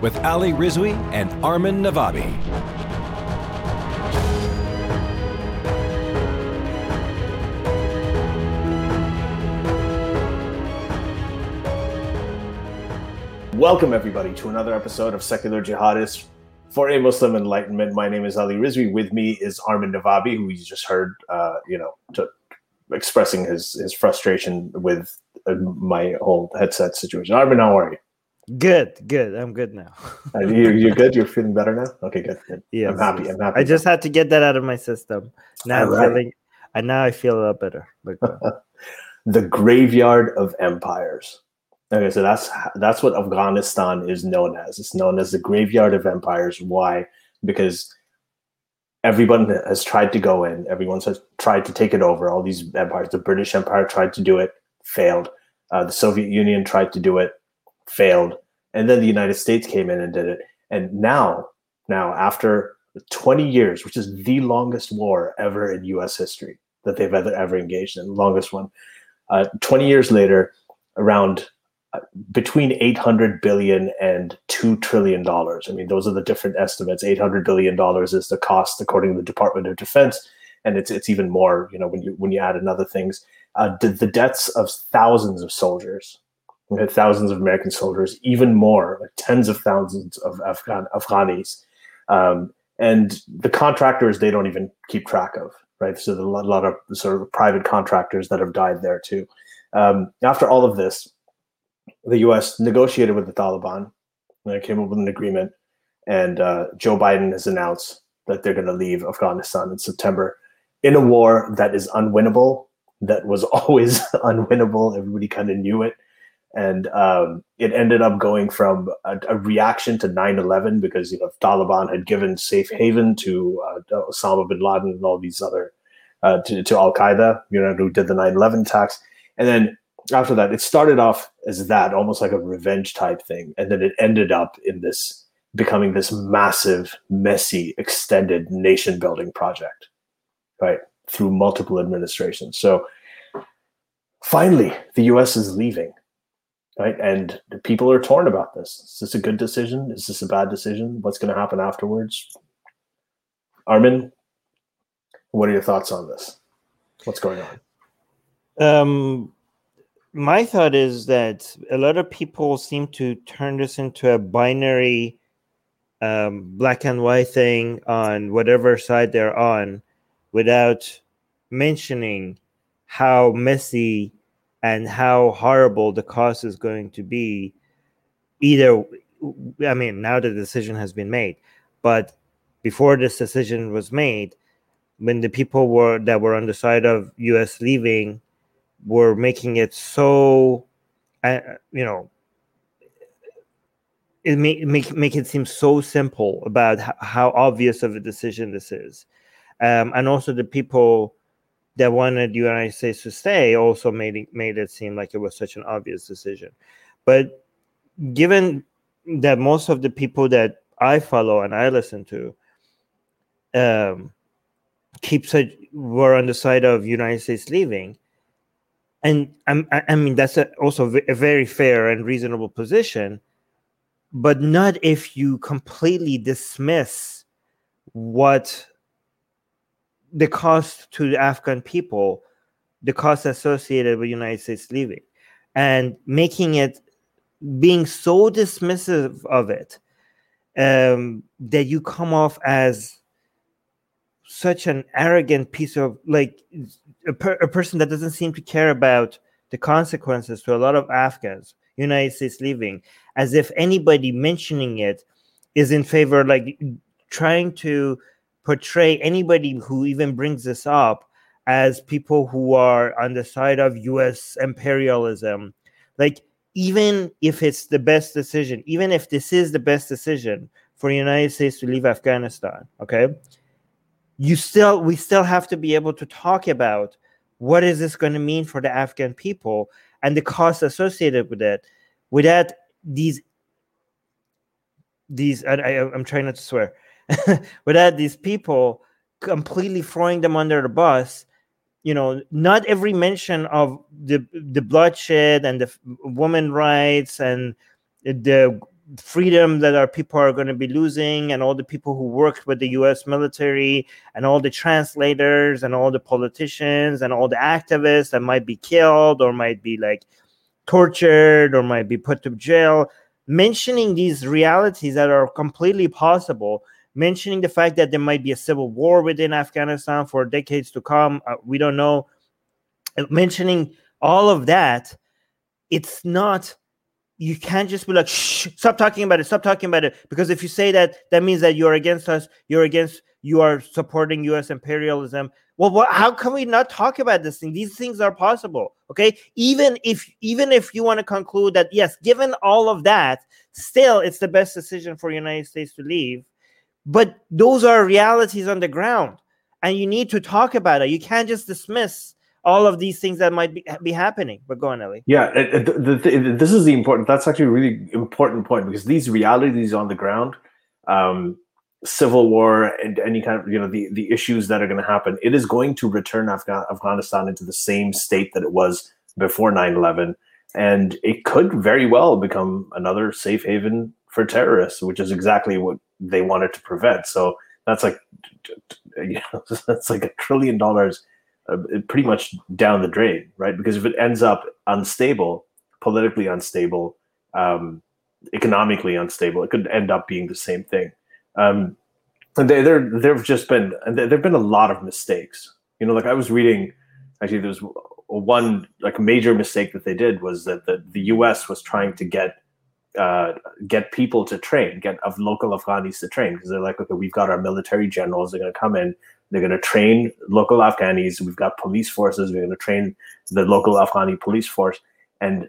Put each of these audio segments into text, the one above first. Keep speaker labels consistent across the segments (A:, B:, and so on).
A: with Ali Rizvi and Armin Navabi.
B: Welcome, everybody, to another episode of Secular Jihadists for a Muslim Enlightenment. My name is Ali Rizvi. With me is Armin Navabi, who you just heard, uh, you know, to, expressing his his frustration with uh, my whole headset situation. Armin, how are you?
C: Good, good. I'm good now.
B: uh, you, you're good. You're feeling better now. Okay, good. good.
C: Yeah,
B: I'm happy. I'm happy.
C: I just had to get that out of my system. Now I'm feeling, and now I feel a lot better.
B: the graveyard of empires. Okay, so that's that's what Afghanistan is known as. It's known as the graveyard of empires. Why? Because everyone has tried to go in. Everyone's has tried to take it over. All these empires. The British Empire tried to do it, failed. Uh, the Soviet Union tried to do it, failed. And then the United States came in and did it. And now, now after 20 years, which is the longest war ever in U.S. history that they've ever ever engaged in, longest one. Uh, 20 years later, around between 800 billion and 2 trillion dollars i mean those are the different estimates 800 billion dollars is the cost according to the department of defense and it's it's even more you know when you when you add in other things uh, the, the deaths of thousands of soldiers thousands of american soldiers even more like tens of thousands of afghan afghanis um, and the contractors they don't even keep track of right so there's a lot, a lot of sort of private contractors that have died there too um, after all of this the U.S. negotiated with the Taliban, and they came up with an agreement. And uh, Joe Biden has announced that they're going to leave Afghanistan in September in a war that is unwinnable, that was always unwinnable. Everybody kind of knew it. And um, it ended up going from a, a reaction to 9 11 because you know Taliban had given safe haven to uh, Osama bin Laden and all these other, uh, to, to Al Qaeda, you know, who did the 9 11 attacks. And then after that, it started off as that, almost like a revenge type thing, and then it ended up in this becoming this massive, messy, extended nation building project, right? Through multiple administrations. So finally, the US is leaving, right? And people are torn about this. Is this a good decision? Is this a bad decision? What's going to happen afterwards? Armin, what are your thoughts on this? What's going on?
C: Um, my thought is that a lot of people seem to turn this into a binary um, black and white thing on whatever side they're on without mentioning how messy and how horrible the cost is going to be either i mean now the decision has been made but before this decision was made when the people were that were on the side of us leaving were making it so, uh, you know, it make, make make it seem so simple about how, how obvious of a decision this is, um, and also the people that wanted the United States to stay also made it, made it seem like it was such an obvious decision. But given that most of the people that I follow and I listen to um, keep such were on the side of United States leaving, and I, I mean that's a, also a very fair and reasonable position, but not if you completely dismiss what the cost to the Afghan people, the cost associated with United States leaving, and making it being so dismissive of it um, that you come off as such an arrogant piece of like a, per, a, person that doesn't seem to care about the consequences to a lot of Afghans, United States leaving, as if anybody mentioning it is in favor, like trying to portray anybody who even brings this up as people who are on the side of US imperialism. Like, even if it's the best decision, even if this is the best decision for the United States to leave Afghanistan, okay, you still we still have to be able to talk about what is this going to mean for the Afghan people and the costs associated with it. Without these these I, I, I'm trying not to swear. without these people completely throwing them under the bus you know not every mention of the the bloodshed and the woman rights and the freedom that our people are going to be losing and all the people who worked with the US military and all the translators and all the politicians and all the activists that might be killed or might be like tortured or might be put to jail mentioning these realities that are completely possible mentioning the fact that there might be a civil war within Afghanistan for decades to come. Uh, we don't know. Mentioning all of that, it's not. You can't just be like, Shh, stop talking about it, stop talking about it. Because if you say that, that means that you're against us, you're against, you are supporting US imperialism. Well, what, how can we not talk about this thing? These things are possible. Okay. Even if even if you want to conclude that, yes, given all of that, still it's the best decision for United States to leave but those are realities on the ground, and you need to talk about it. You can't just dismiss all of these things that might be, be happening. But go on, Ali.
B: Yeah, the, the, the, this is the important. That's actually a really important point because these realities on the ground, um, civil war and any kind of you know the the issues that are going to happen, it is going to return Afghan, Afghanistan into the same state that it was before 9-11 and it could very well become another safe haven for terrorists which is exactly what they wanted to prevent. So that's like, you know, that's like a trillion dollars, uh, pretty much down the drain, right? Because if it ends up unstable, politically unstable, um, economically unstable, it could end up being the same thing. Um, and they, there, there've just been there've been a lot of mistakes. You know, like I was reading, actually, there was one like major mistake that they did was that the, the U.S. was trying to get uh, get people to train, get of local Afghanis to train because they're like, okay, we've got our military generals. They're going to come in. They're going to train local Afghanis. We've got police forces. We're going to train the local Afghani police force. And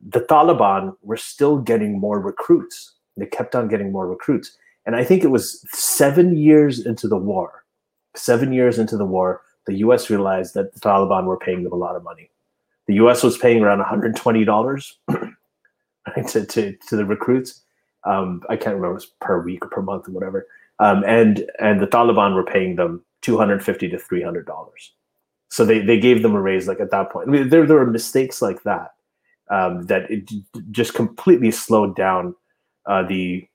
B: the Taliban were still getting more recruits. They kept on getting more recruits. And I think it was seven years into the war, seven years into the war, the US realized that the Taliban were paying them a lot of money. The US was paying around $120 right, to, to, to the recruits. Um, I can't remember was per week or per month or whatever. Um, and and the Taliban were paying them 250 to 300 dollars. So they, they gave them a raise like at that point. I mean, there, there were mistakes like that um, that it just completely slowed down uh, the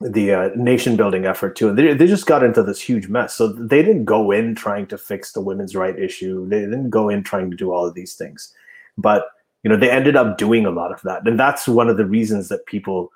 B: the uh, nation building effort too. And they, they just got into this huge mess. So they didn't go in trying to fix the women's right issue. They didn't go in trying to do all of these things. But you know they ended up doing a lot of that. And that's one of the reasons that people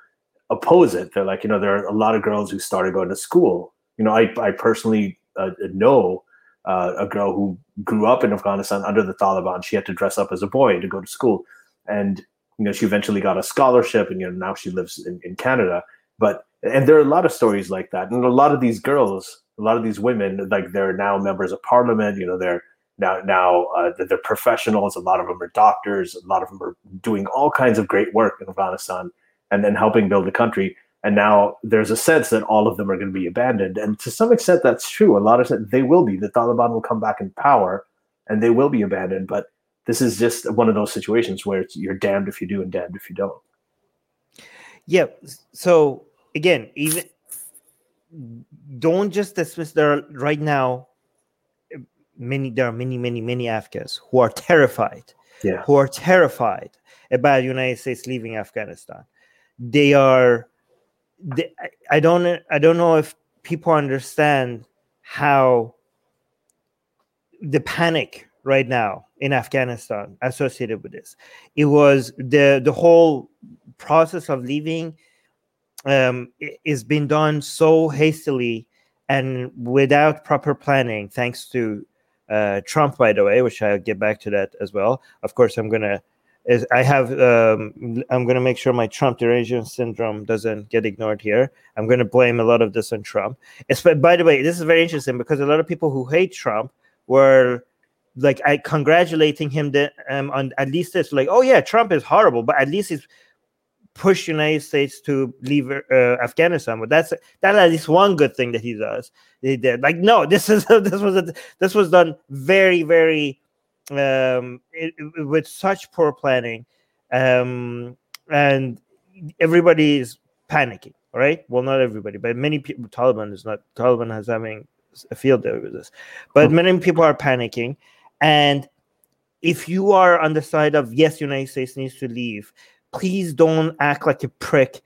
B: oppose it. They're like you know there are a lot of girls who started going to school. You know i, I personally uh, know uh, a girl who grew up in afghanistan under the taliban. She had to dress up as a boy to go to school. And you know she eventually got a scholarship and you know now she lives in, in canada. But and there are a lot of stories like that. And a lot of these girls a lot of these women like they're now members of parliament. You know they're now now uh, they're professionals a lot of them are doctors a lot of them are doing all kinds of great work in afghanistan and then helping build the country. And now there's a sense that all of them are going to be abandoned. And to some extent that's true. A lot of they will be. The taliban will come back in power and they will be abandoned. But this is just one of those situations where you're damned if you do and damned if you don't.
C: Yeah. So again even don't just dismiss there right now many there are many many many afghans who are terrified
B: yeah.
C: who are terrified about united states leaving afghanistan they are they, i don't i don't know if people understand how the panic right now in afghanistan associated with this it was the the whole process of leaving um is being done so hastily and without proper planning thanks to uh, Trump, by the way, which I'll get back to that as well. Of course, I'm gonna. Is I have um, I'm gonna make sure my Trump derangement syndrome doesn't get ignored here. I'm gonna blame a lot of this on Trump. It's, but by the way, this is very interesting because a lot of people who hate Trump were like I congratulating him that, um, on at least this like oh yeah Trump is horrible but at least he's push United States to leave uh, Afghanistan. But that's that at least one good thing that he does. He did like no, this is this was a, this was done very very um, it, it, with such poor planning, um, and everybody is panicking. Right? Well, not everybody, but many people. Taliban is not. Taliban has having a field day with this, but many people are panicking, and if you are on the side of yes, United States needs to leave, please don't act like a prick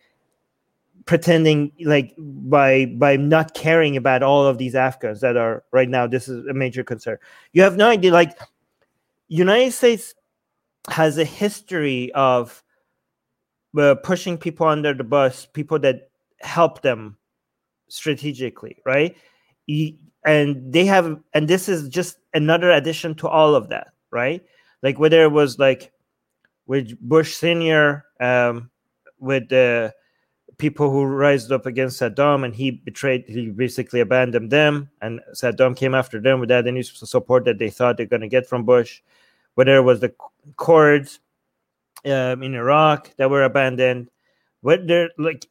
C: pretending like by by not caring about all of these afghans that are right now this is a major concern. You have no idea like united states has a history of uh, pushing people under the bus people that help them strategically right? And they have and this is just another addition to all of that right? Like whether it was like with Bush Senior, um, with the people who raised up against Saddam, and he betrayed. He basically abandoned them, and Saddam came after them without any support that they thought they're going to get from Bush. Whether it was the Kurds um, in Iraq that were abandoned, whether like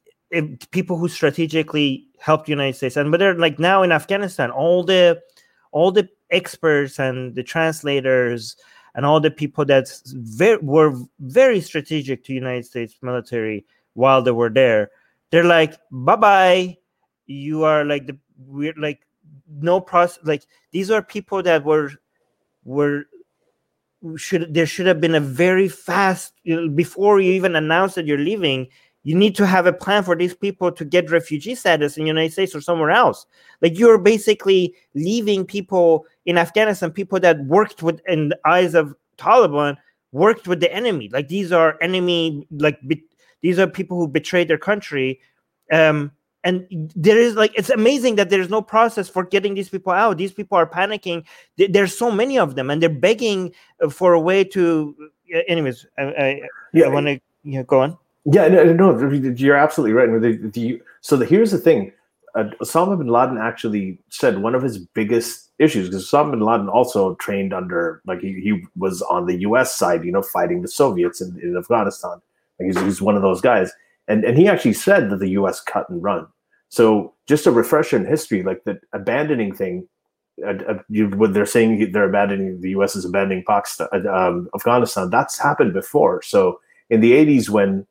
C: people who strategically helped the United States, and whether like now in Afghanistan, all the all the experts and the translators and all the people that very, were very strategic to United States military while they were there, they're like, bye bye. You are like the we're like no process. Like these are people that were were should there should have been a very fast you know, before you even announce that you're leaving you need to have a plan for these people to get refugee status in the United States or somewhere else. Like you're basically leaving people in Afghanistan, people that worked with in the eyes of Taliban, worked with the enemy. Like these are enemy, like be, these are people who betrayed their country. Um, and there is like it's amazing that there's no process for getting these people out. These people are panicking. There's so many of them, and they're begging for a way to. Anyways, I, I, yeah, I want to you know, go on.
B: Yeah, no, no, you're absolutely right. The, the, so the, here's the thing: uh, Osama bin Laden actually said one of his biggest issues because Osama bin Laden also trained under, like he, he was on the U.S. side, you know, fighting the Soviets in, in Afghanistan. Like he's, he's one of those guys, and and he actually said that the U.S. cut and run. So just a refresher in history, like the abandoning thing. Uh, uh, you, when they're saying they're abandoning the U.S. is abandoning Pakistan, uh, um, Afghanistan, that's happened before. So in the 80s, when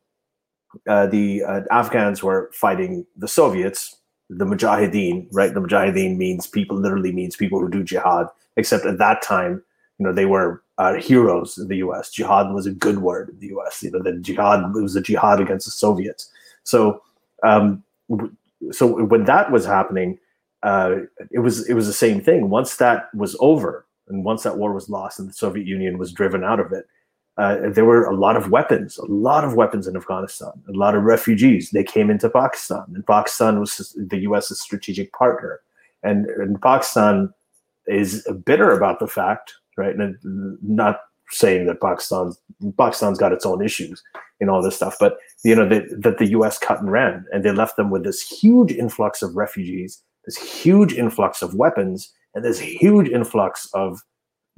B: uh, the uh, Afghans were fighting the Soviets, the Mujahideen, right? The Mujahideen means people, literally means people who do jihad, except at that time, you know, they were uh, heroes in the US. Jihad was a good word in the US. You know, the jihad was a jihad against the Soviets. So, um, so when that was happening, uh, it was it was the same thing. Once that was over, and once that war was lost, and the Soviet Union was driven out of it, uh, there were a lot of weapons, a lot of weapons in Afghanistan, a lot of refugees. They came into Pakistan, and Pakistan was the U.S.'s strategic partner. And, and Pakistan is bitter about the fact, right? And not saying that Pakistan's Pakistan's got its own issues in all this stuff, but you know that, that the U.S. cut and ran, and they left them with this huge influx of refugees, this huge influx of weapons, and this huge influx of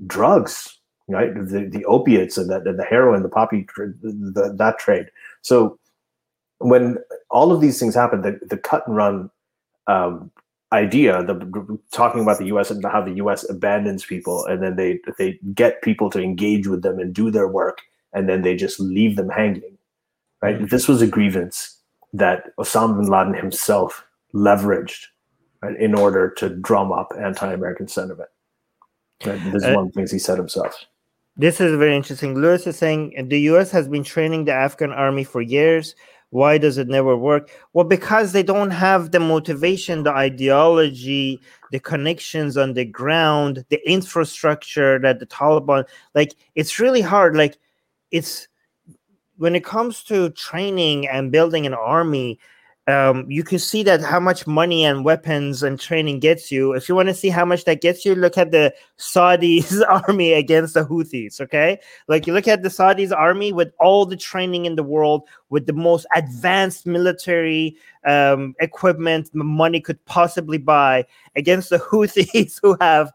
B: drugs right? The, the opiates and the, the heroin, the poppy, the, the, that trade. So when all of these things happen, the, the cut and run um, idea, the talking about the U.S. and how the U.S. abandons people, and then they they get people to engage with them and do their work, and then they just leave them hanging. Right? Mm-hmm. This was a grievance that Osama bin Laden himself leveraged right, in order to drum up anti-American sentiment. Right? This is uh, one of the things he said himself.
C: This is very interesting. Lewis is saying the US has been training the Afghan army for years. Why does it never work? Well, because they don't have the motivation, the ideology, the connections on the ground, the infrastructure that the Taliban like it's really hard. Like it's when it comes to training and building an army, um, you can see that how much money and weapons and training gets you. If you want to see how much that gets you, look at the Saudis army against the Houthis. Okay, like you look at the Saudis army with all the training in the world, with the most advanced military um, equipment money could possibly buy, against the Houthis who have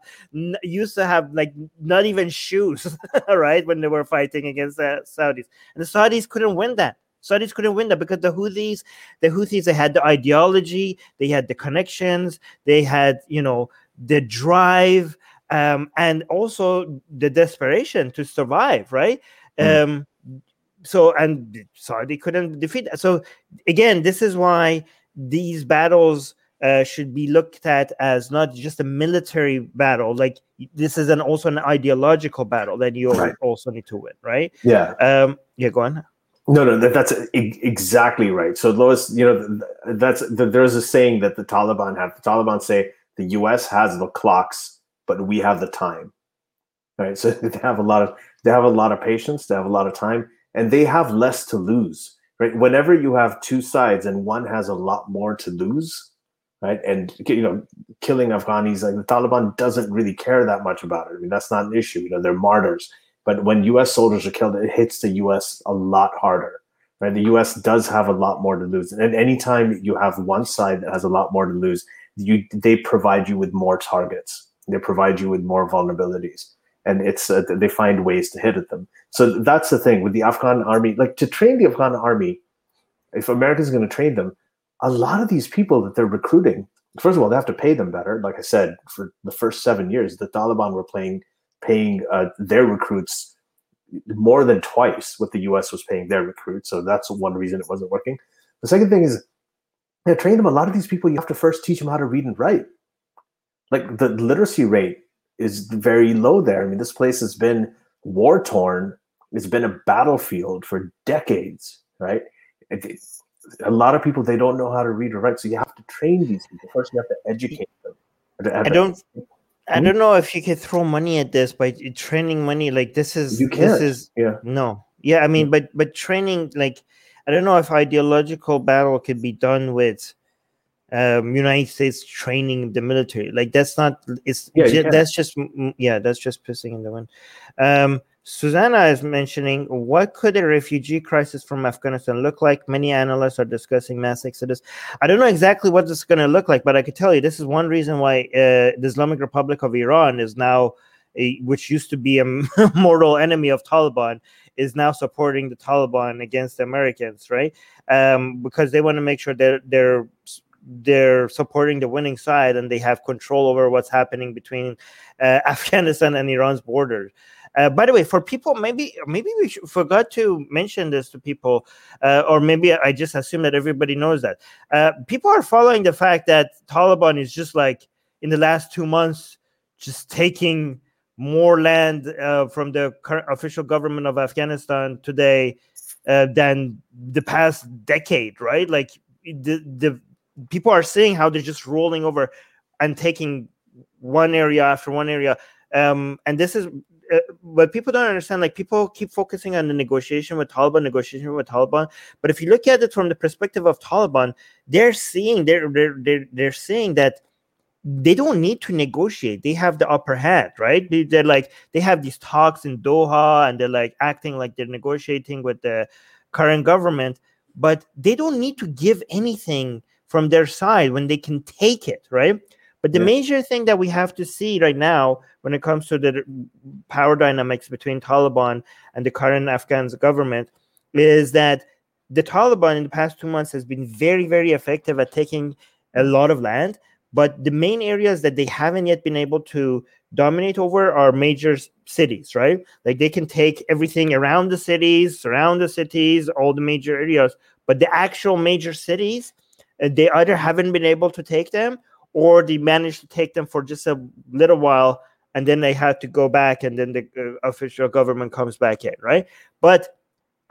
C: used to have like not even shoes, right, when they were fighting against the Saudis, and the Saudis couldn't win that. Saudis couldn't win that because the Houthis, the Houthis, they had the ideology, they had the connections, they had, you know, the drive, um, and also the desperation to survive, right? Mm. Um, so and Saudi couldn't defeat that. So again, this is why these battles uh, should be looked at as not just a military battle. Like this is an also an ideological battle that you right. also need to win, right?
B: Yeah.
C: Um, yeah. Go on.
B: No, no, that, that's exactly right. So, Lois, you know, that's there's a saying that the Taliban have. The Taliban say the U.S. has the clocks, but we have the time. Right. So they have a lot of they have a lot of patience. They have a lot of time, and they have less to lose. Right. Whenever you have two sides and one has a lot more to lose, right? And you know, killing Afghanis, like the Taliban doesn't really care that much about it. I mean, that's not an issue. You know, they're martyrs. But when U.S. soldiers are killed, it hits the U.S. a lot harder. Right? The U.S. does have a lot more to lose, and anytime you have one side that has a lot more to lose, you they provide you with more targets. They provide you with more vulnerabilities, and it's uh, they find ways to hit at them. So that's the thing with the Afghan army. Like to train the Afghan army, if America's going to train them, a lot of these people that they're recruiting, first of all, they have to pay them better. Like I said, for the first seven years, the Taliban were playing, paying uh, their recruits more than twice what the U.S. was paying their recruits. So that's one reason it wasn't working. The second thing is, they train them. A lot of these people, you have to first teach them how to read and write. Like the literacy rate is very low there. I mean, this place has been war torn. It's been a battlefield for decades, right? A lot of people they don't know how to read or write, so you have to train these people first. You have to educate them.
C: I don't. I don't know if you could throw money at this by training money. Like this is
B: you
C: can't. this is
B: yeah
C: no yeah. I mean, but but training like I don't know if ideological battle could be done with um United States training the military. Like that's not it's
B: yeah,
C: that's just yeah that's just pissing in the wind. Um Susanna is mentioning what could a refugee crisis from Afghanistan look like? Many analysts are discussing mass exodus. I don't know exactly what this is going to look like, but I could tell you this is one reason why uh, the Islamic Republic of Iran is now, a, which used to be a mortal enemy of Taliban, is now supporting the Taliban against the Americans, right? Um, because they want to make sure that they're they're supporting the winning side and they have control over what's happening between uh, Afghanistan and Iran's borders. Uh, by the way, for people, maybe maybe we forgot to mention this to people, uh, or maybe I just assume that everybody knows that. Uh, people are following the fact that Taliban is just like in the last two months, just taking more land uh, from the current official government of Afghanistan today uh, than the past decade, right? Like the the people are seeing how they're just rolling over and taking one area after one area. Um, and this is uh, what people don't understand, like people keep focusing on the negotiation with Taliban, negotiation with Taliban. But if you look at it from the perspective of Taliban, they're seeing they're they're they're, they're seeing that they don't need to negotiate. They have the upper hand, right? They, they're like they have these talks in Doha, and they're like acting like they're negotiating with the current government, but they don't need to give anything from their side when they can take it, right? But the yeah. major thing that we have to see right now when it comes to the power dynamics between Taliban and the current Afghan government is that the Taliban in the past two months has been very, very effective at taking a lot of land. But the main areas that they haven't yet been able to dominate over are major cities, right? Like they can take everything around the cities, surround the cities, all the major areas. But the actual major cities, uh, they either haven't been able to take them or they managed to take them for just a little while and then they had to go back and then the uh, official government comes back in right? But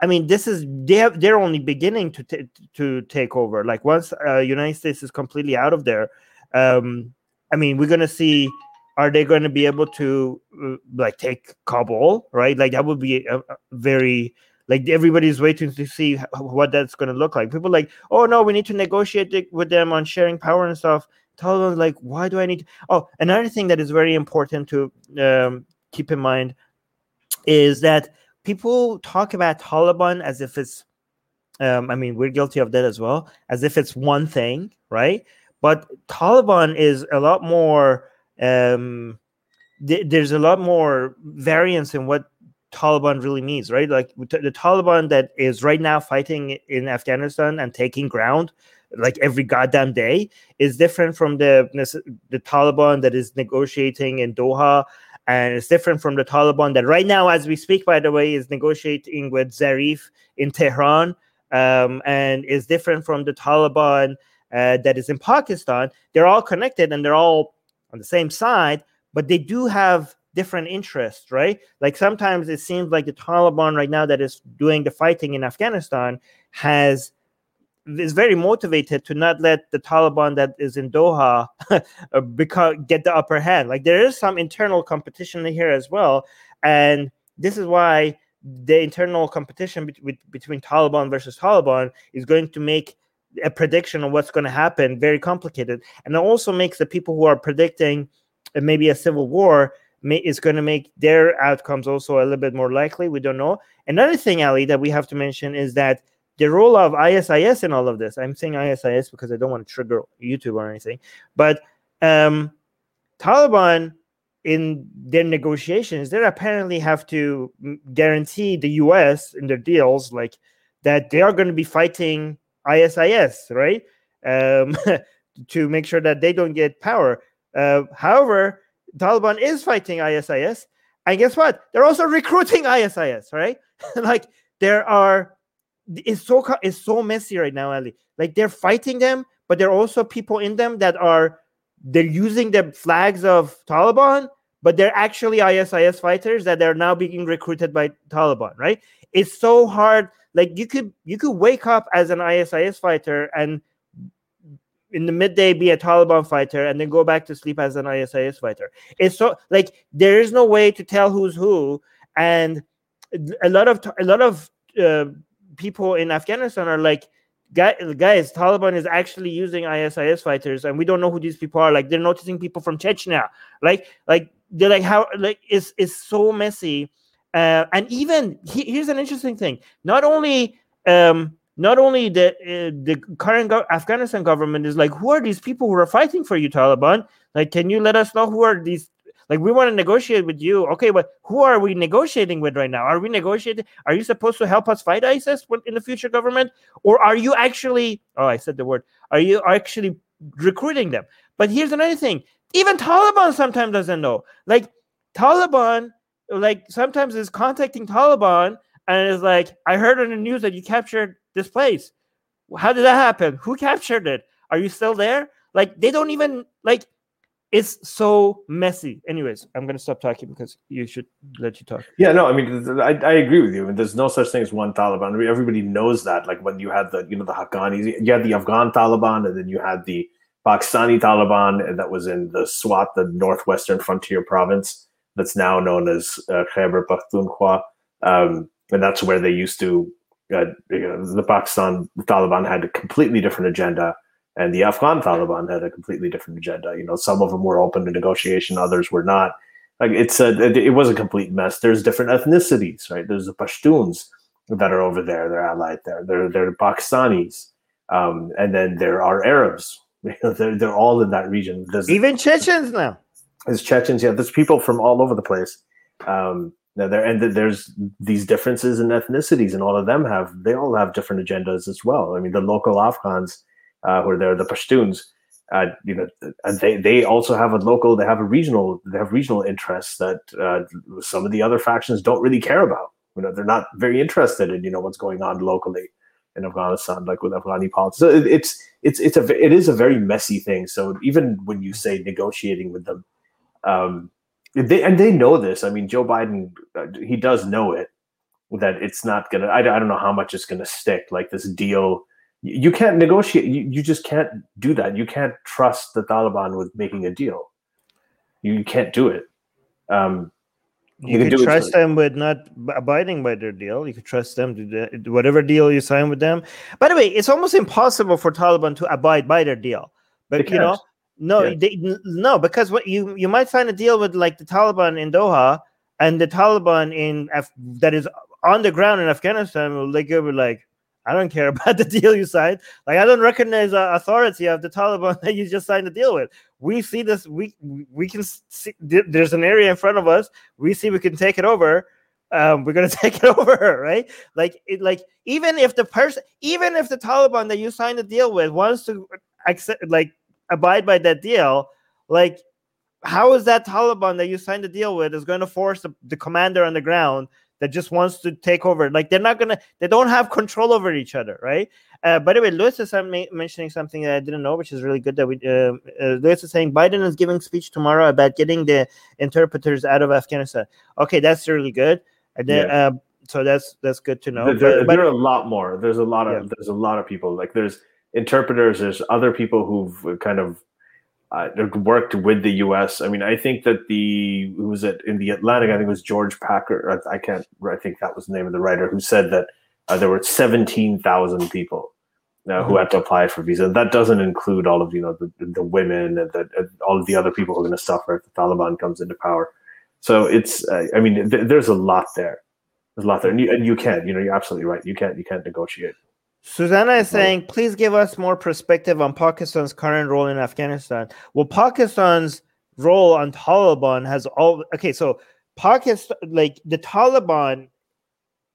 C: i mean this is they have they're only beginning to t- to take over. Like once uh, united states is completely out of there um i mean we're going to see are they going to be able to uh, like take kabul right? Like that would be a, a very like everybody's waiting to see what that's going to look like. People like oh no we need to negotiate with them on sharing power and stuff Taliban like, why do I need? Oh, another thing that is very important to um, keep in mind is that people talk about Taliban as if it's, um, I mean, we're guilty of that as well, as if it's one thing, right? But Taliban is a lot more. Um, th- there's a lot more variance in what Taliban really means, right? Like the Taliban that is right now fighting in Afghanistan and taking ground like every goddamn day is different from the the Taliban that is negotiating in Doha and it's different from the Taliban that right now as we speak by the way is negotiating with Zarif in Tehran um, and is different from the Taliban uh, that is in Pakistan they're all connected and they're all on the same side but they do have different interests, right? Like sometimes it seems like the Taliban right now that is doing the fighting in Afghanistan has is very motivated to not let the Taliban that is in Doha uh, because get the upper hand. Like there is some internal competition here as well, and this is why the internal competition be- between Taliban versus Taliban is going to make a prediction of what's going to happen very complicated, and it also makes the people who are predicting uh, maybe a civil war may, is going to make their outcomes also a little bit more likely. We don't know. Another thing, Ali, that we have to mention is that the role of ISIS in all of this. I'm saying ISIS because I don't want to trigger YouTube or anything, but um, Taliban in their negotiations, they apparently have to guarantee the U.S. in their deals, like that they are going to be fighting ISIS, right? Um, to make sure that they don't get power. Uh, however, Taliban is fighting ISIS, and guess what? They're also recruiting ISIS, right? like there are, it's so it's so messy right now, Ali. Like they're fighting them, but there are also people in them that are they're using the flags of Taliban, but they're actually ISIS fighters that they're now being recruited by Taliban, right? It's so hard. Like you could you could wake up as an ISIS fighter and in the midday be a Taliban fighter and then go back to sleep as an ISIS fighter. It's so like there is no way to tell who's who, and a lot of a lot of uh, people in Afghanistan are like, guys, Taliban is actually using ISIS fighters, and we don't know who these people are. Like they're noticing people from Chechnya, like like they're like how like it's it's so messy. Uh, and even he, here's an interesting thing: not only um, not only the uh, the current go- Afghanistan government is like, who are these people who are fighting for you, Taliban? Like, can you let us know who are these? Like, we want to negotiate with you. Okay, but who are we negotiating with right now? Are we negotiating? Are you supposed to help us fight ISIS in the future government, or are you actually? Oh, I said the word. Are you actually recruiting them? But here's another thing: even Taliban sometimes doesn't know. Like Taliban, like sometimes is contacting Taliban and is like, I heard on the news that you captured this place. How did that happen? Who captured it? Are you still there? Like they don't even like it's so messy. Anyways, I'm gonna stop talking because you should let you talk.
B: Yeah, no, I mean, I, I agree with you. I mean, there's no such thing as one Taliban. Everybody knows that. Like when you had the, you know, the Haqqanis, you had the Afghan Taliban, and then you had the Pakistani Taliban that was in the Swat, the northwestern frontier province, that's now known as uh, Khyber Pakhtunkhwa, um, and that's where they used to uh, you know, the Pakistan the Taliban had a completely different agenda, and the Afghan Taliban had a completely different agenda. You know, some of them were open to negotiation, others were not. Like it's a, it was a complete mess. There's different ethnicities, right? There's the Pashtuns that are over there; they're allied there. They're they're Pakistanis, um, and then there are Arabs. they're they're all in that region. There's
C: even Chechens now.
B: There's Chechens, yeah. There's people from all over the place. Um, now there and there's these differences in ethnicities, and all of them have they all have different agendas as well. I mean, the local Afghans uh, there, the Pashtuns, uh, you know, they they also have a local, they have a regional, they have regional interests that uh, some of the other factions don't really care about. You know, they're not very interested in you know what's going on locally in Afghanistan, like with Afghani politics. So it's it's it's a it is a very messy thing. So even when you say negotiating with them, um, they and they know this. I mean, Joe Biden, uh, he does know it that it's not gonna. I, I don't know how much it's gonna stick. Like this deal, you can't negotiate. You, you just can't do that. You can't trust the Taliban with making a deal. You, you can't do it. Um,
C: you, you could trust them with not abiding by their deal. You could trust them to do whatever deal you sign with them. By the way, it's almost impossible for Taliban to abide by their deal. But you know, no, yeah. they, no, because what you you might sign a deal with like the Taliban in Doha and the Taliban in Af- that is on the ground in Afghanistan will like go like, I don't care about the deal you signed. Like I don't recognize the authority of the Taliban that you just signed the deal with. We see this. We we can see there's an area in front of us. We see we can take it over. um, we're gonna take it over, right? Like, it, like even if the person, even if the Taliban that you signed a deal with wants to accept, like, abide by that deal, like, how is that Taliban that you signed a deal with is going to force the, the commander on the ground that just wants to take over? Like, they're not gonna, they don't have control over each other, right? Uh, by the way, Lewis is mentioning something that I didn't know, which is really good. That we uh, uh, Lewis is saying Biden is giving speech tomorrow about getting the interpreters out of Afghanistan. Okay, that's really good. And then, yeah. uh, so that's that's good to know.
B: There, but, there, are a lot more. There's a lot of yeah. there's a lot of people. Like there's interpreters. There's other people who've kind of uh, worked with the U.S. I mean, I think that the who was it in the Atlantic? I think it was George Packer. I, I can't. I think that was the name of the writer who said that uh, there were seventeen thousand people uh, who mm-hmm. had to apply for visa. That doesn't include all of you know the, the women and, the, and all of the other people who are going to suffer if the Taliban comes into power. So it's uh, I mean th- there's a lot there. There's a lot there, and you, and you can't you know you're absolutely right. You can't you can't negotiate.
C: Susanna is saying, please give us more perspective on Pakistan's current role in Afghanistan. Well, Pakistan's role on Taliban has all okay. So Pakistan, like the Taliban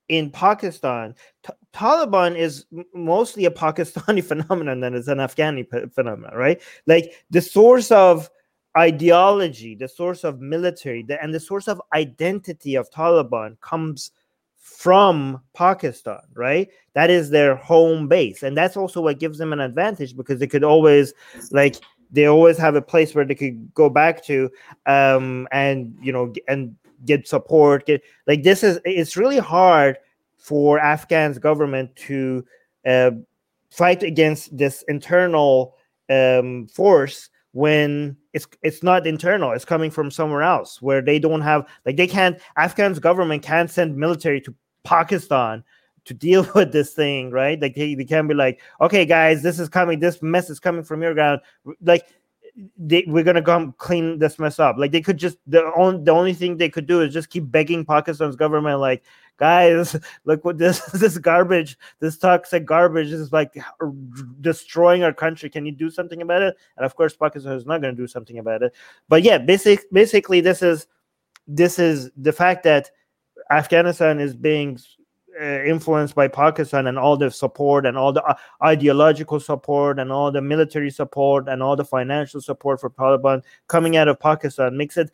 C: in Pakistan, T- Taliban is mostly a Pakistani phenomenon than it's an Afghani p- phenomenon, right? Like the source of ideology, the source of military, the, and the source of identity of Taliban comes from Pakistan, right? That is their home base, and that's also what gives them an advantage because they could always like they always have a place where they could go back to um and you know and get support get like this is it's really hard for afghan's government to uh, fight against this internal um, force when it's it's not internal it's coming from somewhere else where they don't have like they can't afghan's government can't send military to pakistan to deal with this thing right? Like they, they can't be like okay guys this is coming this mess is coming from your ground. Like they, we're gonna come clean this mess up. Like they could just the only the only thing they could do is just keep begging Pakistan's government, like, guys, look what this this garbage, this toxic garbage is like destroying our country. Can you do something about it? And of course, Pakistan is not gonna do something about it. But yeah, basic basically this is this is the fact that Afghanistan is being uh, influenced by Pakistan and all the support and all the uh, ideological support and all the military support and all the financial support for Taliban coming out of Pakistan makes it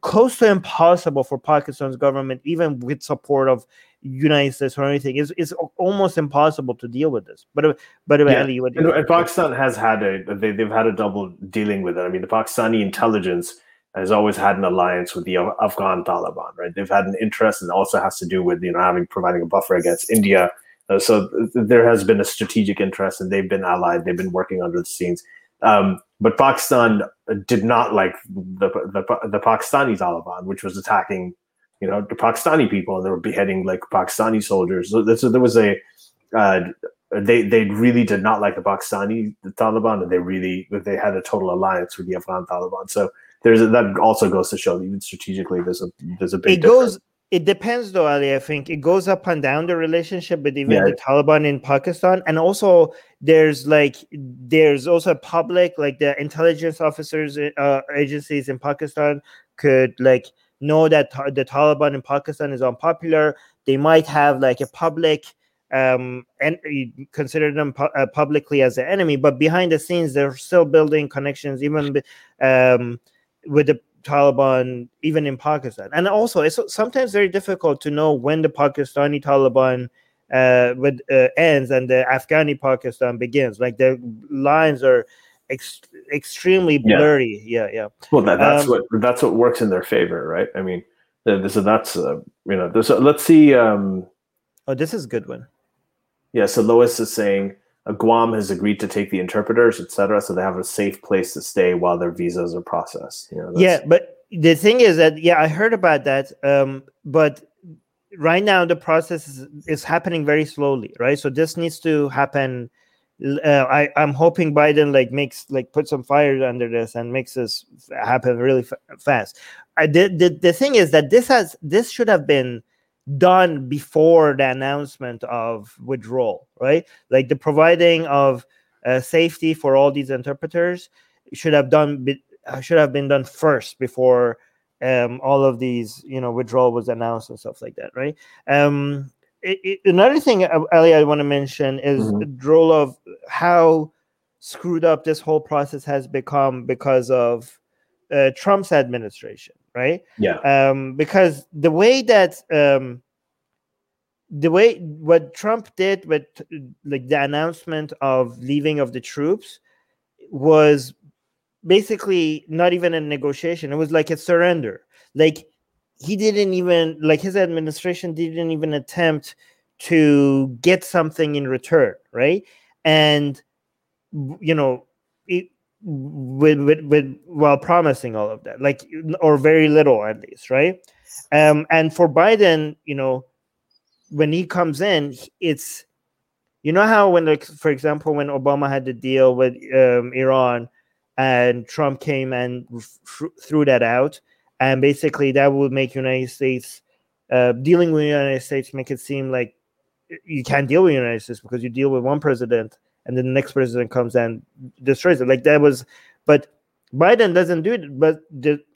C: close to impossible for Pakistan's government, even with support of United States or anything, is is almost impossible to deal with this. But but yeah. Ali,
B: and, and Pakistan has had a they, they've had a double dealing with it. I mean, the Pakistani intelligence has always had an alliance with the Afghan Taliban, right? They've had an interest, and also has to do with you know having providing a buffer against India. Uh, so th- there has been a strategic interest, and they've been allied. They've been working under the scenes. Um, but Pakistan did not like the, the the Pakistani Taliban, which was attacking, you know, the Pakistani people, and they were beheading like Pakistani soldiers. So, so there was a uh, they they really did not like the Pakistani the Taliban, and they really they had a total alliance with the Afghan Taliban. So there's a, that also goes to show even strategically there's a there's a big
C: it goes it depends though ali. I think it goes up and down the relationship with even yeah. the taliban in pakistan. And also there's like there's also a public like the intelligence officers uh, agencies in pakistan could like know that the taliban in pakistan is unpopular. They might have like a public um and consider them pu- uh, publicly as an enemy but behind the scenes they're still building connections even um with the Taliban, even in Pakistan. And also, it's sometimes very difficult to know when the Pakistani Taliban uh, with, uh, ends and the Afghani Pakistan begins. Like the lines are ex- extremely blurry. Yeah, yeah. yeah.
B: Well, that, that's um, what that's what works in their favor, right? I mean, so that's uh, you know, there's, let's see. Um,
C: oh, this is a good one.
B: Yeah. So Lois is saying Guam has agreed to take the interpreters, et cetera, so they have a safe place to stay while their visas are processed. You know,
C: yeah, but the thing is that yeah, I heard about that, um, but right now the process is, is, happening very slowly, right? So this needs to happen. Uh, I I'm hoping Biden like makes like put some fire under this and makes this happen really f- fast. I did the, the thing is that this has this should have been done before the announcement of withdrawal, right? Like the providing of uh, safety for all these interpreters should have done uh, should have been done first before um, all of these, you know, withdrawal was announced and stuff like that, right? Um, it, it, another thing, uh, Ali, I want to mention is
B: Mhm.
C: the role of how screwed up this whole process has become because of uh, Trump's administration, right?
B: Yeah.
C: um, because the way that um, the way what Trump did with like the announcement of leaving of the troops was basically not even a negotiation. It was like a surrender. Like he didn't even like his administration didn't even attempt to get something in return, right? And you know, with, with with while promising all of that, like or very little at least, right? Um, and for Biden, you know, when he comes in, it's you know how when like for example when Obama had to deal with um, Iran and Trump came and f- threw that out, and basically that would make United States uh, dealing with the United States make it seem like you can't deal with United States because you deal with one president and then the next president comes and destroys it. Like that was, but Biden doesn't do it, but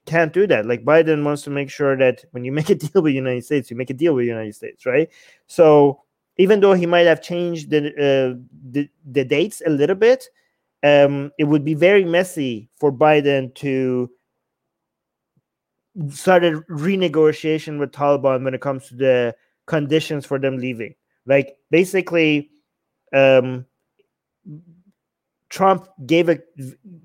C: can't do that. Like Biden wants to make sure that when you make a deal with the United States, you make a deal with the United States, right? So even though he might have changed the uh, the, the dates a little bit, um, it would be very messy for Biden to start a renegotiation with Taliban when it comes to the conditions for them leaving. Like basically, um, Trump gave a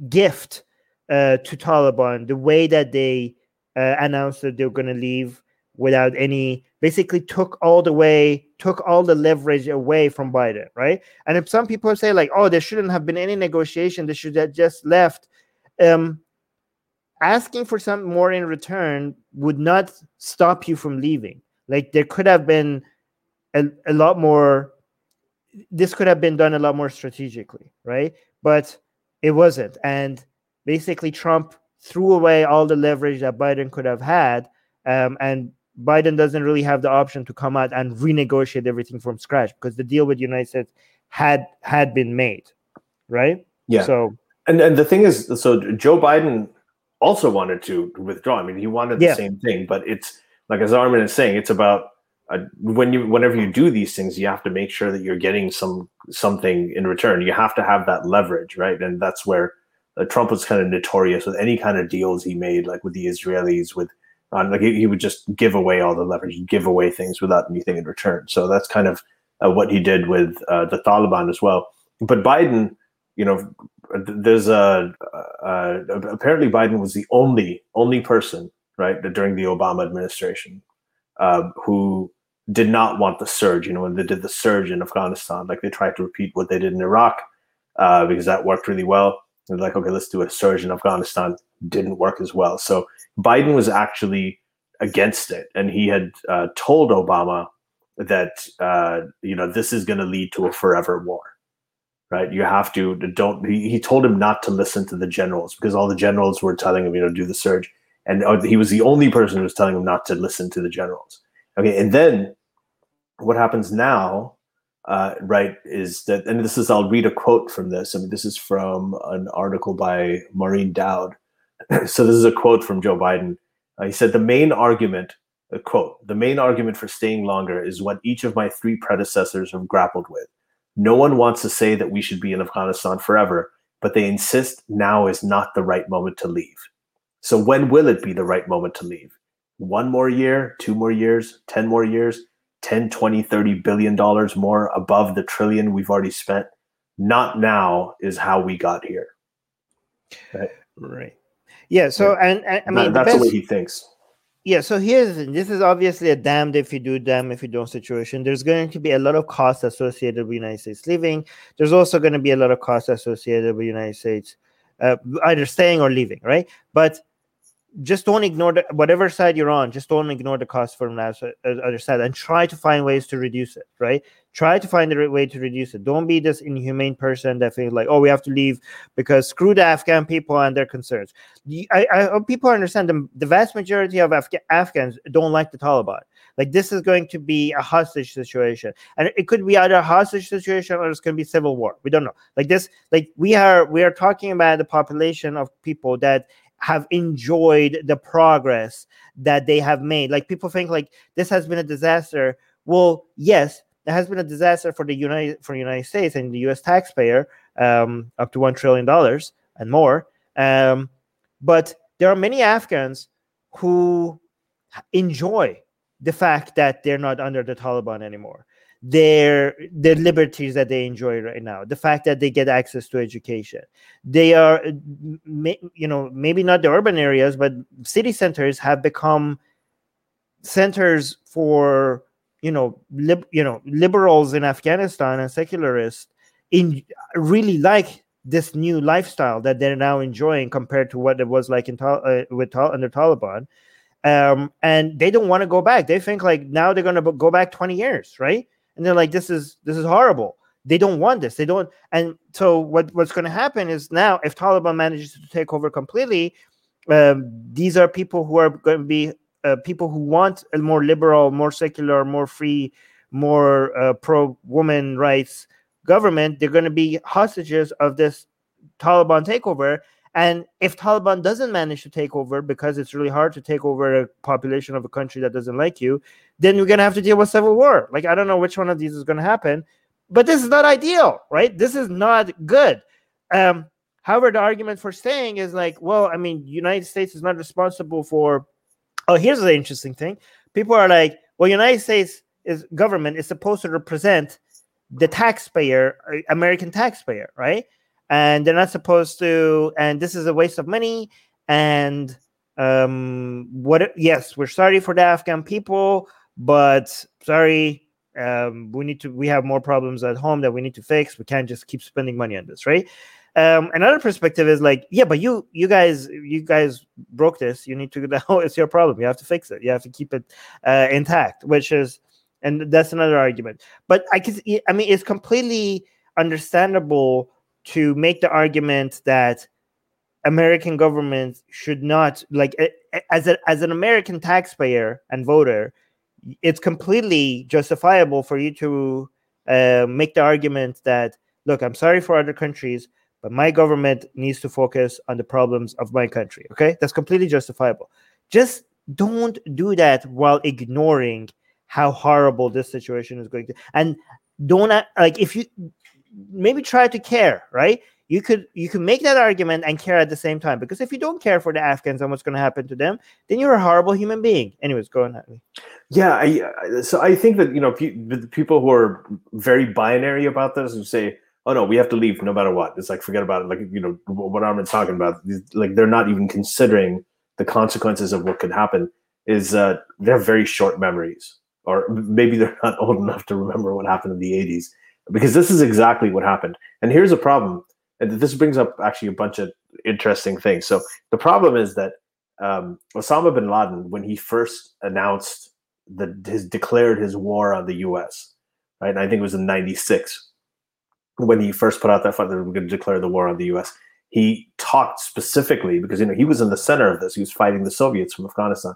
C: gift uh, to Taliban the way that they uh, announced that they're going to leave without any basically took all the way took all the leverage away from Biden, right? And if some people say like, oh, there shouldn't have been any negotiation, they should have just left. Um, asking for something more in return would not stop you from leaving. Like there could have been a, a lot more. This could have been done a lot more strategically, right? But it wasn't, and basically Trump threw away all the leverage that Biden could have had, um, and Biden doesn't really have the option to come out and renegotiate everything from scratch because the deal with the United States had had been made, right?
B: Yeah.
C: So
B: And and the thing is, so Joe Biden also wanted to withdraw. I mean, he wanted the
C: Yeah.
B: same thing, but it's like as Armin is saying, it's about uh, when you whenever you do these things, you have to make sure that you're getting some something in return. You have to have that leverage, right? And that's where uh, Trump was kind of notorious with any kind of deals he made, like with the Israelis, with uh, like he, he would just give away all the leverage, give away things without anything in return. So that's kind of uh, what he did with uh, the Taliban as well. But Biden, you know, there's a apparently Biden was the only only person right during the Obama administration uh, who did not want the surge. You know, when they did the surge in Afghanistan, like they tried to repeat what they did in Iraq uh, because that worked really well. They're like, okay, let's do a surge in Afghanistan. Didn't work as well. So Biden was actually against it, and he had uh, told Obama that uh, you know this is going to lead to a forever war right? You have to don't. He, he told him not to listen to the generals because all the generals were telling him, you know, do the surge, and uh, he was the only person who was telling him not to listen to the generals. Okay, and then what happens now, uh, right, is that, and this is I'll read a quote from this. I mean, this is from an article by Maureen Dowd. so this is a quote from Joe Biden. Uh, he said the main argument. A quote: The main argument for staying longer is what each of my three predecessors have grappled with no one wants to say that we should be in Afghanistan forever, but they insist now is not the right moment to leave. So, when will it be the right moment to leave? One more year, two more years, 10 more years, 10, 20, 30 billion dollars more above the trillion we've already spent? Not now is how we got here. Right.
C: right. Yeah. So, and, and I mean,
B: that's
C: the,
B: the way he thinks.
C: yeah. So here's. This is obviously a damned if you do, damned if you don't situation. There's going to be a lot of costs associated with United States leaving. There's also going to be a lot of costs associated with United States uh, either staying or leaving, right? But just don't ignore the, whatever side you're on. Just don't ignore the cost from that uh, other side, and try to find ways to reduce it. Right? Try to find a way to reduce it. Don't be this inhumane person that feels like, oh, we have to leave because screw the Afghan people and their concerns. I, I hope people understand the, the vast majority of Afga- Afghans don't like the Taliban. Like this is going to be a hostage situation, and it could be either a hostage situation or it's going to be civil war. We don't know. Like this, like we are we are talking about the population of people that have enjoyed the progress that they have made. Like people think like this has been a disaster. Well, yes, it has been a disaster for the United for the United States and the U.S. taxpayer, um, up to one trillion dollars and more. Um, but there are many Afghans who enjoy the fact that they're not under the Taliban anymore their their liberties that they enjoy right now the fact that they get access to education. They are you know maybe not the urban areas but city centers have become centers for you know lib, you know liberals in afghanistan and secularists in really like this new lifestyle that they're now enjoying compared to what it was like in uh, with under taliban. Um, and they don't want to go back. They think like now they're going to go back 20 years right and they're like this is this is horrible. They don't want this. They don't and so what what's going to happen is now if taliban manages to take over completely um, these are people who are going to be uh, people who want a more liberal more secular more free more uh, pro woman rights government they're going to be hostages of this taliban takeover and if Taliban doesn't manage to take over because it's really hard to take over a population of a country that doesn't like you, then you're going to have to deal with civil war. Like, I don't know which one of these is going to happen, but this is not ideal, right? This is not good. Um, however, the argument for staying is like, well, I mean, United States is not responsible for. Oh, here's the interesting thing: people are like, well, United States is government is supposed to represent the taxpayer, uh, American taxpayer, right? And they're not supposed to and this is a waste of money. And um what yes we're sorry for the afghan people but sorry um we need to we have more problems at home that we need to fix. We can't just keep spending money on this right? Um another perspective is like yeah but you you guys you guys broke this. You need to know it's your problem. You have to fix it. You have to keep it uh, intact which is and that's another argument. But i can i mean it's completely understandable to make the argument that American government should not like as a, as an American taxpayer and voter, it's completely justifiable for you to uh, make the argument that look, I'm sorry for other countries, but my government needs to focus on the problems of my country. Okay, that's completely justifiable. Just don't do that while ignoring how horrible this situation is going to and don't like if you maybe try to care, right? You could you can make that argument and care at the same time because if you don't care for the Afghans and what's going to happen to them, then you're a horrible human being. Anyways, go on.
B: Yeah, I, so I think that you know pe- people who are very binary about this and say, "Oh no, we have to leave no matter what." It's like forget about it. Like you know what Armin's talking about. Like they're not even considering the consequences of what could happen. Is uh, they're very short memories, or maybe they're not old enough to remember what happened in the '80s because this is exactly what happened. And here's a problem. And this brings up actually a bunch of interesting things. So the problem is that um, Osama bin Laden, when he first announced that his declared his war on the U.S., right? And I think it was in '96 when he first put out that fight that we're going to declare the war on the U.S. He talked specifically because you know he was in the center of this. He was fighting the Soviets from Afghanistan.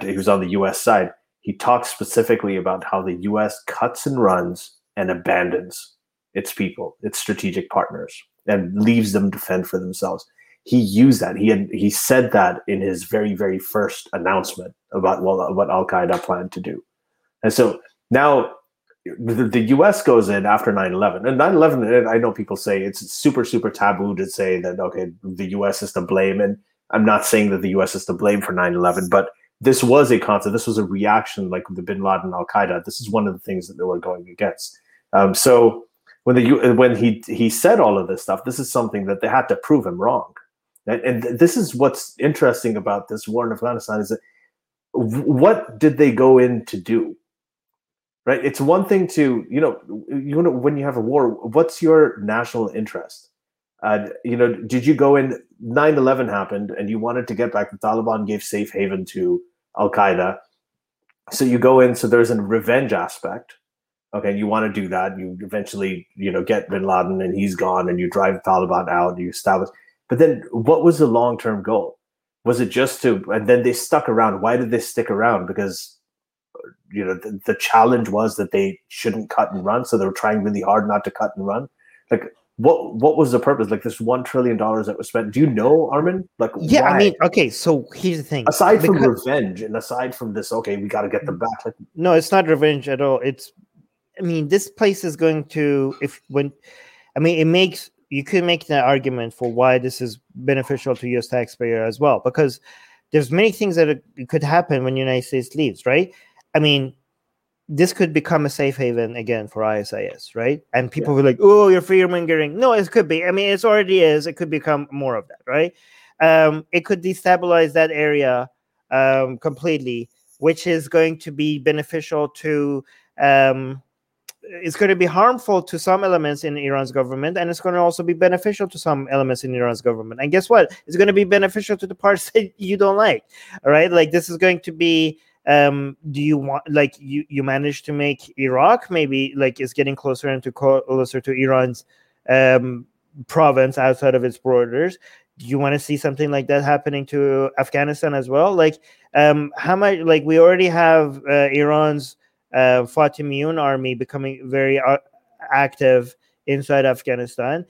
B: He was on the U.S. side. He talked specifically about how the U.S. cuts and runs and abandons its people, its strategic partners, and leaves them to fend for themselves. He used that. He had he said that in his very very first announcement about what, what Al Qaeda planned to do, and so now the, the U.S. goes in after 9/11, and 9/11. I know people say it's super super taboo to say that okay the U.S. is to blame, and I'm not saying that the U.S. is to blame for 9/11, but this was a concept. This was a reaction, like the Bin Laden Al Qaeda. This is one of the things that they were going against. Um, so when the when he he said all of this stuff, this is something that they had to prove him wrong. And, and this is what's interesting about this war in Afghanistan is that what did they go in to do? Right? It's one thing to you know you know when you have a war, what's your national interest? Uh, you know, did you go in? 9-11 happened, and you wanted to get back. The Taliban gave safe haven to Al Qaeda, so you go in. So there's a revenge aspect, okay, you want to do that. You eventually, you know, get bin Laden and he's gone and you drive Taliban out, you establish. But then what was the long term goal? Was it just to, and then they stuck around. Why did they stick around? Because, uh, you know, the, the challenge was that they shouldn't cut and run. So they were trying really hard not to cut and run. Like, what what was the purpose? Like this one trillion dollars that was spent. Do you know, Armin? Like
C: yeah,
B: why?
C: I mean, okay. So here's the thing.
B: aside from revenge and aside from this, okay, we got to get them mm, back. Like
C: no, it's not revenge at all. It's, I mean, this place is going to if when, I mean, it makes you could make the argument for why this is beneficial to U.S. taxpayer as well because there's many things that it- it could happen when the United States leaves, right? I mean, this could become a safe haven again for ISIS, right? And people were like, "Oh, you're fear mongering." No, it could be. I mean, it's already is. It could become more of that, right? Um, it could destabilize that area um, completely, which is going to be beneficial to. Um, it's going to be harmful to some elements in Iran's government, and it's going to also be beneficial to some elements in Iran's government. And guess what? It's going to be beneficial to the parts that you don't like. All right, like this is going to be um do you want like you you managed to make iraq maybe like is getting closer and to closer to iran's um province outside of its borders do you want to see something like that happening to afghanistan as well like um how much like we already have uh, iran's uh fatimiyun army becoming very uh, active inside afghanistan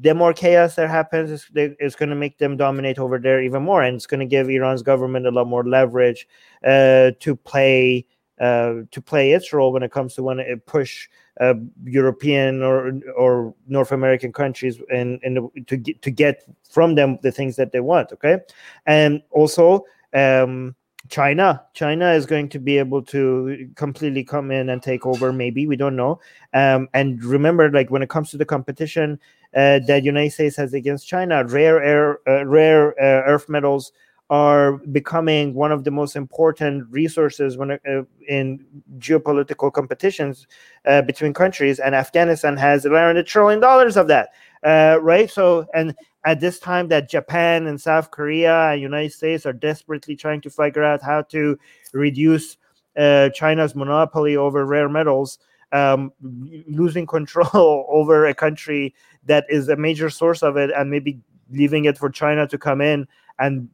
C: the more chaos that happens is it's going to make them dominate over there even more and it's going to give iran's government a lot more leverage uh, to play uh, to play its role when it comes to when it push uh, European or or North American countries and to get to get from them the things that they want. Okay, and also um, China. China is going to be able to completely come in and take over. Maybe we don't know. Um, and remember, like when it comes to the competition uh, that United States has against China, rare air, uh, rare uh, earth metals are becoming one of the most important resources when uh, in geopolitical competitions uh, between countries and afghanistan has around a trillion dollars of that uh, right? So and at this time that japan and south korea and united states are desperately trying to figure out how to reduce uh, china's monopoly over rare metals um, losing control over a country that is a major source of it and maybe leaving it for china to come in and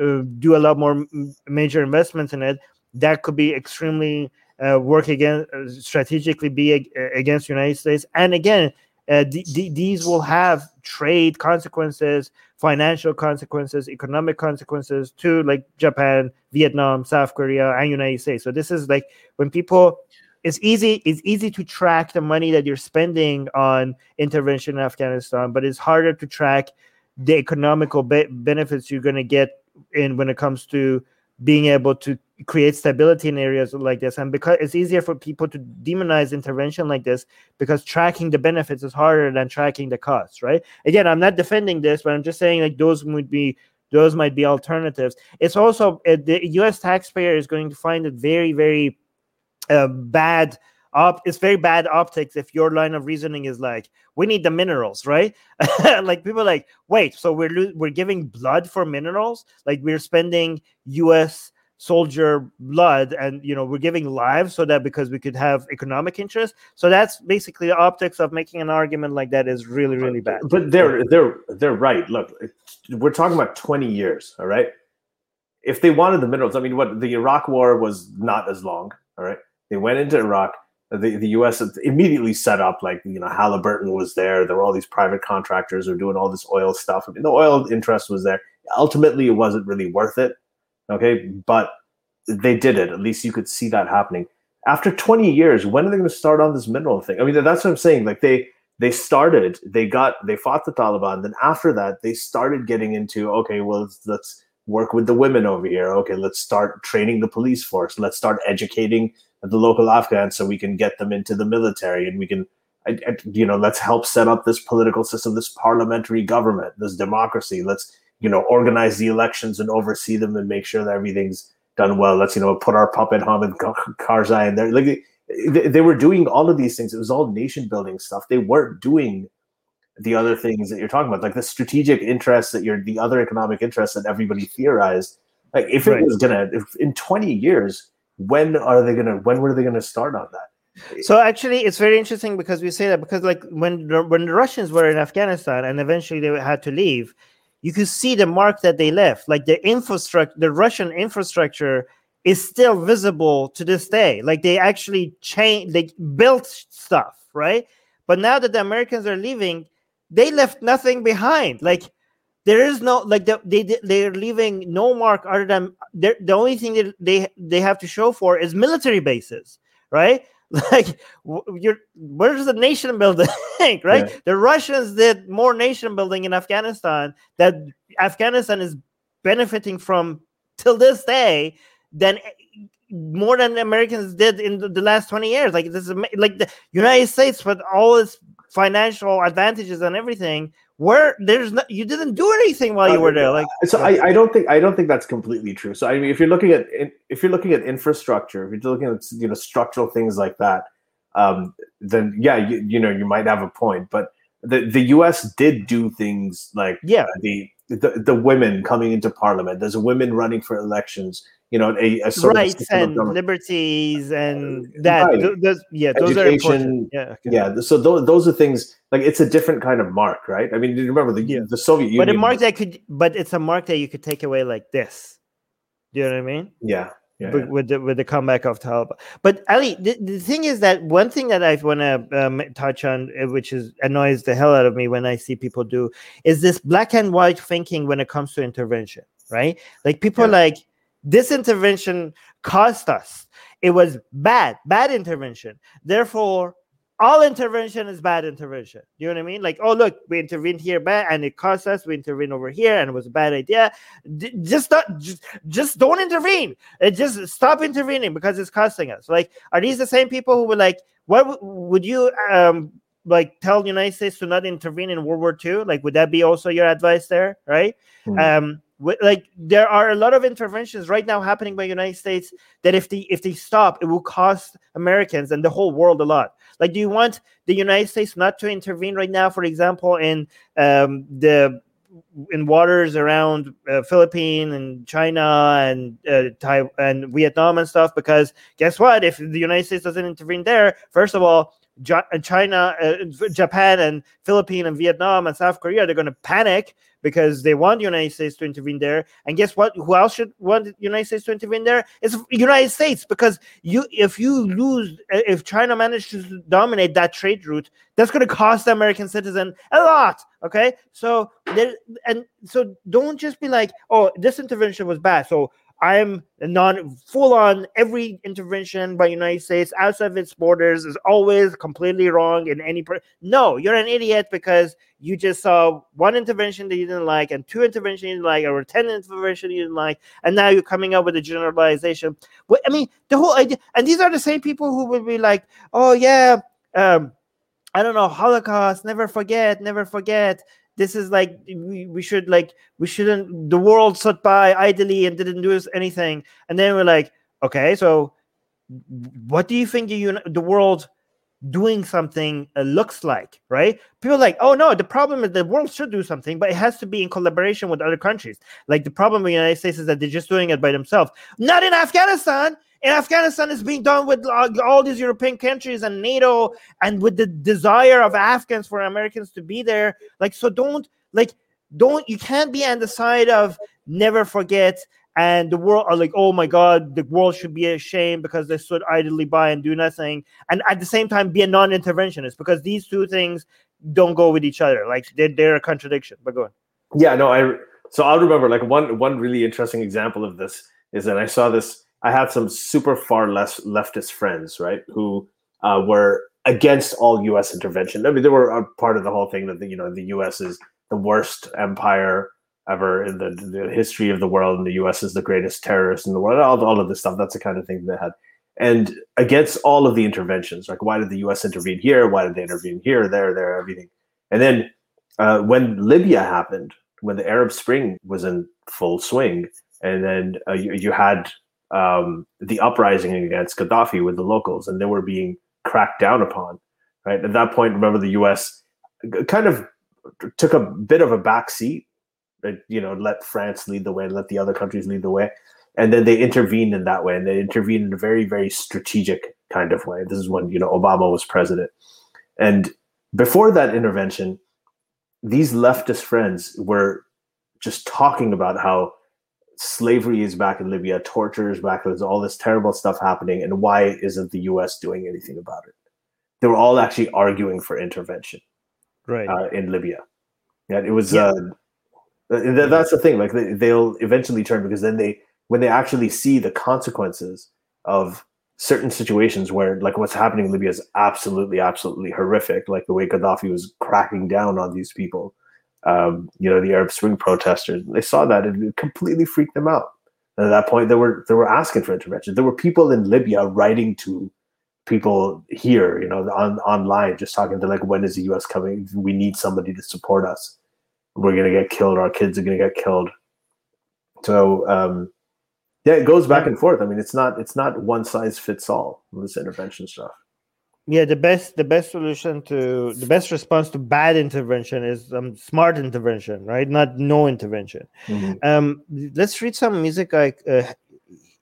C: uh, do a lot more major investments in it, that could be extremely uh, work again uh, strategically be ag- against United States. And again, uh, th- th- these will have trade consequences, financial consequences, economic consequences to like Japan, Vietnam, South Korea, and United States. So this is like when people. It's easy. It's easy to track the money that you're spending on intervention in Afghanistan, but it's harder to track the economical be- benefits you're going to get in when it comes to being able to create stability in areas like this. And because it's easier for people to demonize intervention like this because tracking the benefits is harder than tracking the costs right? Again i'm not defending this but i'm just saying like those would be those might be alternatives. It's also uh, the us taxpayer is going to find it very very uh, bad op- it's very bad optics if your line of reasoning is like we need the minerals right like people are like wait so we're lo- we're giving blood for minerals like we're spending us soldier blood and you know we're giving lives so that because we could have economic interest so that's basically the optics of making an argument like that is really really bad
B: But they're they're they're right. Look, we're talking about 20 years, all right? If they wanted the minerals, I mean, what the Iraq war was not as long, all right? They went into Iraq. The, the U.S. immediately set up like you know Halliburton was there. There were all these private contractors who were doing all this oil stuff. I mean, the oil interest was there. Ultimately, it wasn't really worth it. Okay, but they did it. At least you could see that happening. After 20 years, when are they going to start on this mineral thing? I mean, that's what I'm saying. Like they they started they got they fought the taliban then after that they started getting into okay well let's, let's work with the women over here okay let's start training the police force let's start educating the local afghans so we can get them into the military and we can you know let's help set up this political system this parliamentary government this democracy let's you know organize the elections and oversee them and make sure that everything's done well let's you know put our puppet Hamid Kar- Karzai in there like they, they were doing all of these things. It was all nation building stuff. They weren't doing the other things that you're talking about, like the strategic interests that you're the other economic interests that everybody theorized. Like if
C: Right.
B: it was gonna if in 20 years, when are they gonna when were they gonna start on that?
C: So actually, it's very interesting because we say that because like when the, when the Russians were in Afghanistan and eventually they had to leave, you could see the mark that they left. Like the infrastructure, the Russian infrastructure is still visible to this day. Like they actually changed, they built stuff, right? But now that the Americans are leaving, they left nothing behind. Like there is no like they, they they're leaving no mark other than the only thing that they they have to show for is military bases, right? Like you're where's the nation building, right? Yeah. The Russians did more nation building in Afghanistan that Afghanistan is benefiting from till this day than eh, more than Americans did in the, the last 20 years. Like this is like the United States with all its financial advantages and everything where there's no, you didn't do anything while you were there like
B: so I, I don't think i don't think that's completely true. So i mean if you're looking at if you're looking at infrastructure if you're looking at you know structural things like that um, then yeah you, you know you might have a point. But the the us did do things like
C: yeah.
B: the the, the women coming into parliament. There's women running for elections you know a, a
C: rights and liberties and uh, that right. th- those, yeah those Education, are important
B: yeah okay. yeah so those, those are things like it's a different kind of mark right i mean remember the, yeah. the soviet union
C: but a mark that could but it's a mark that you could take away like this do you know what i mean
B: yeah
C: yeah, with, with the with the comeback of Taliban. But Ali, the, the thing is that one thing that I want to um, touch on, uh, which is annoys the hell out of me when I see people do, is this black and white thinking when it comes to intervention. Right? Like people yeah. like this intervention cost us. It was bad, bad intervention. Therefore, all intervention is bad intervention. You know what I mean? Like, oh look, we intervened here bad, and it cost us. We intervened over here, and it was a bad idea. D- just not, just, just don't intervene. It just stop intervening because it's costing us. Like, are these the same people who were like, what w- would you um like tell the United States to not intervene in World War II? Like, would that be also your advice there? Right? Mm-hmm. Um, like there are a lot of interventions right now happening by the united states that if they if they stop it will cost americans and the whole world a lot. Like do you want the united states not to intervene right now for example in um, the in waters around uh, Philippines and China and uh, Taiwan and Vietnam and stuff? Because guess what? If the United States doesn't intervene there first of all China, uh, Japan, and Philippines, and Vietnam, and South Korea, they're going to panic because they want the United States to intervene there. And guess what? Who else should want the United States to intervene there? It's the United States because you, if you lose, uh, if China manages to dominate that trade route, that's going to cost the American citizen a lot. Okay, so there, and so don't just be like, oh, this intervention was bad, so I'm non full on every intervention by United States outside of its borders is always completely wrong in any per- no you're an idiot because you just saw one intervention that you didn't like and two interventions you didn't like or 10 interventions you didn't like and now you're coming up with a generalization. But I mean the whole idea and these are the same people who will be like oh yeah um I don't know Holocaust never forget never forget this is like we, we should like we shouldn't the world sat by idly and didn't do anything. And then we're like okay so what do you think the, the world doing something uh, looks like right? People like oh no the problem is the world should do something but it has to be in collaboration with other countries. Like the problem in the united states is that they're just doing it by themselves. Not in afghanistan in Afghanistan is being done with uh, all these European countries and NATO and with the desire of Afghans for Americans to be there. Like, so don't like don't you can't be on the side of never forget and the world are like, oh my god, the world should be ashamed because they stood idly by and do nothing, and at the same time be a non-interventionist because these two things don't go with each other. Like they're, they're a contradiction. But go on.
B: Yeah, no, I so I'll remember like one one really interesting example of this is that I saw this I had some super far left leftist friends, right, who uh, were against all U.S. intervention. I mean, they were a part of the whole thing that the, you know the U.S. is the worst empire ever in the, the history of the world, and the U.S. is the greatest terrorist in the world. All, all of this stuff. That's the kind of thing they had. And against all of the interventions, like why did the U.S. intervene here? Why did they intervene here, there, there, everything? And then uh, when Libya happened, when the Arab Spring was in full swing, and then uh, you, you had um, the uprising against Gaddafi with the locals, and they were being cracked down upon. Right at that point, remember the U.S. kind of took a bit of a back seat. You know, let France lead the way, let the other countries lead the way, and then they intervened in that way, and they intervened in a very, very strategic kind of way. This is when you know Obama was president, and before that intervention, these leftist friends were just talking about how slavery is back in Libya, torture is back, there's all this terrible stuff happening, and why isn't the US doing anything about it? They were all actually arguing for intervention.
C: right
B: uh, in Libya. And it was yeah. uh, that's the thing. Like they, they'll eventually turn because then they when they actually see the consequences of certain situations where like what's happening in Libya is absolutely, absolutely horrific. Like the way Gaddafi was cracking down on these people, um, you know, the Arab Spring protesters. They saw that and it completely freaked them out. And at that point, they were they were asking for intervention. There were people in Libya writing to people here, you know, on online, just talking to like, when is the U.S. coming? We need somebody to support us. We're gonna get killed. Our kids are gonna get killed. So um, yeah, it goes back and forth. I mean, it's not it's not one size fits all this intervention stuff.
C: Yeah, the best the best solution to the best response to bad intervention is um, smart intervention, right? Not no intervention. Mm-hmm. Um, let's read some music. Like uh,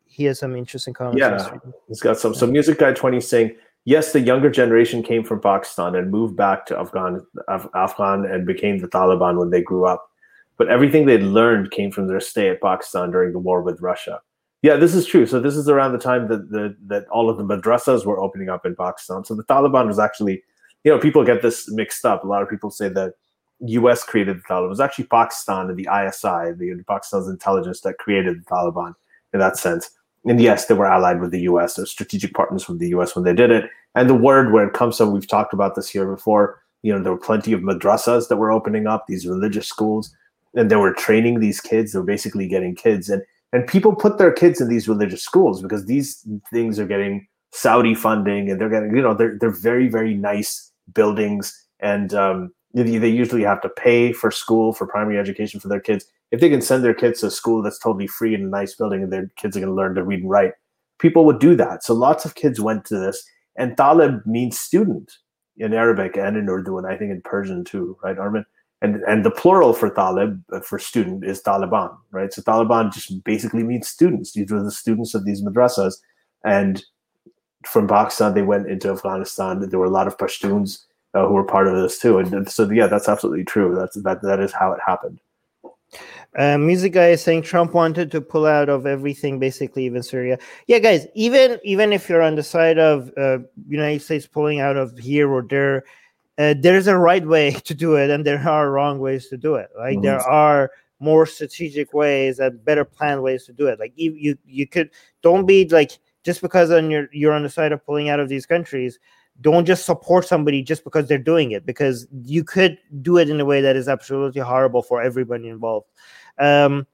C: he has some interesting comments.
B: Yeah, he's got some. So music guy twenty saying yes, the younger generation came from Pakistan and moved back to Afghan, Af- Afghan and became the Taliban when they grew up. But everything they learned came from their stay at Pakistan during the war with Russia. Yeah, this is true. So this is around the time that the, that all of the madrasas were opening up in Pakistan. So the Taliban was actually, you know, people get this mixed up. A lot of people say that U.S. created the Taliban. It was actually Pakistan and the ISI, the Pakistan's intelligence, that created the Taliban in that sense. And yes, they were allied with the U.S. They're strategic partners with the U.S. when they did it. And the word where it comes from, we've talked about this here before. You know, there were plenty of madrasas that were opening up, these religious schools, and they were training these kids. They were basically getting kids and and people put their kids in these religious schools because these things are getting Saudi funding and they're getting, you know, they're they're very very nice buildings and um, they, usually have to pay for school for primary education for their kids. If they can send their kids to a school that's totally free in a nice building and their kids are going to learn to read and write, people would do that. So lots of kids went to this, and talib means student in Arabic and in Urdu, and I think in Persian too, right, Armin? And and the plural for talib uh, for student is taliban right? So taliban just basically means students. These were the students of these madrasas. And from pakistan they went into afghanistan. There were a lot of pashtuns uh, who were part of this too. And so yeah that's absolutely true. That's that that is how it happened.
C: Uh, music guy is saying Trump wanted to pull out of everything, basically even Syria. Yeah, guys, even even if you're on the side of uh, United States pulling out of here or there, uh, there's a right way to do it and there are wrong ways to do it. Like mm-hmm. there are more strategic ways and better planned ways to do it. Like you you, you could don't be like just because on your you're on the side of pulling out of these countries don't just support somebody just because they're doing it because you could do it in a way that is absolutely horrible for everybody involved. Um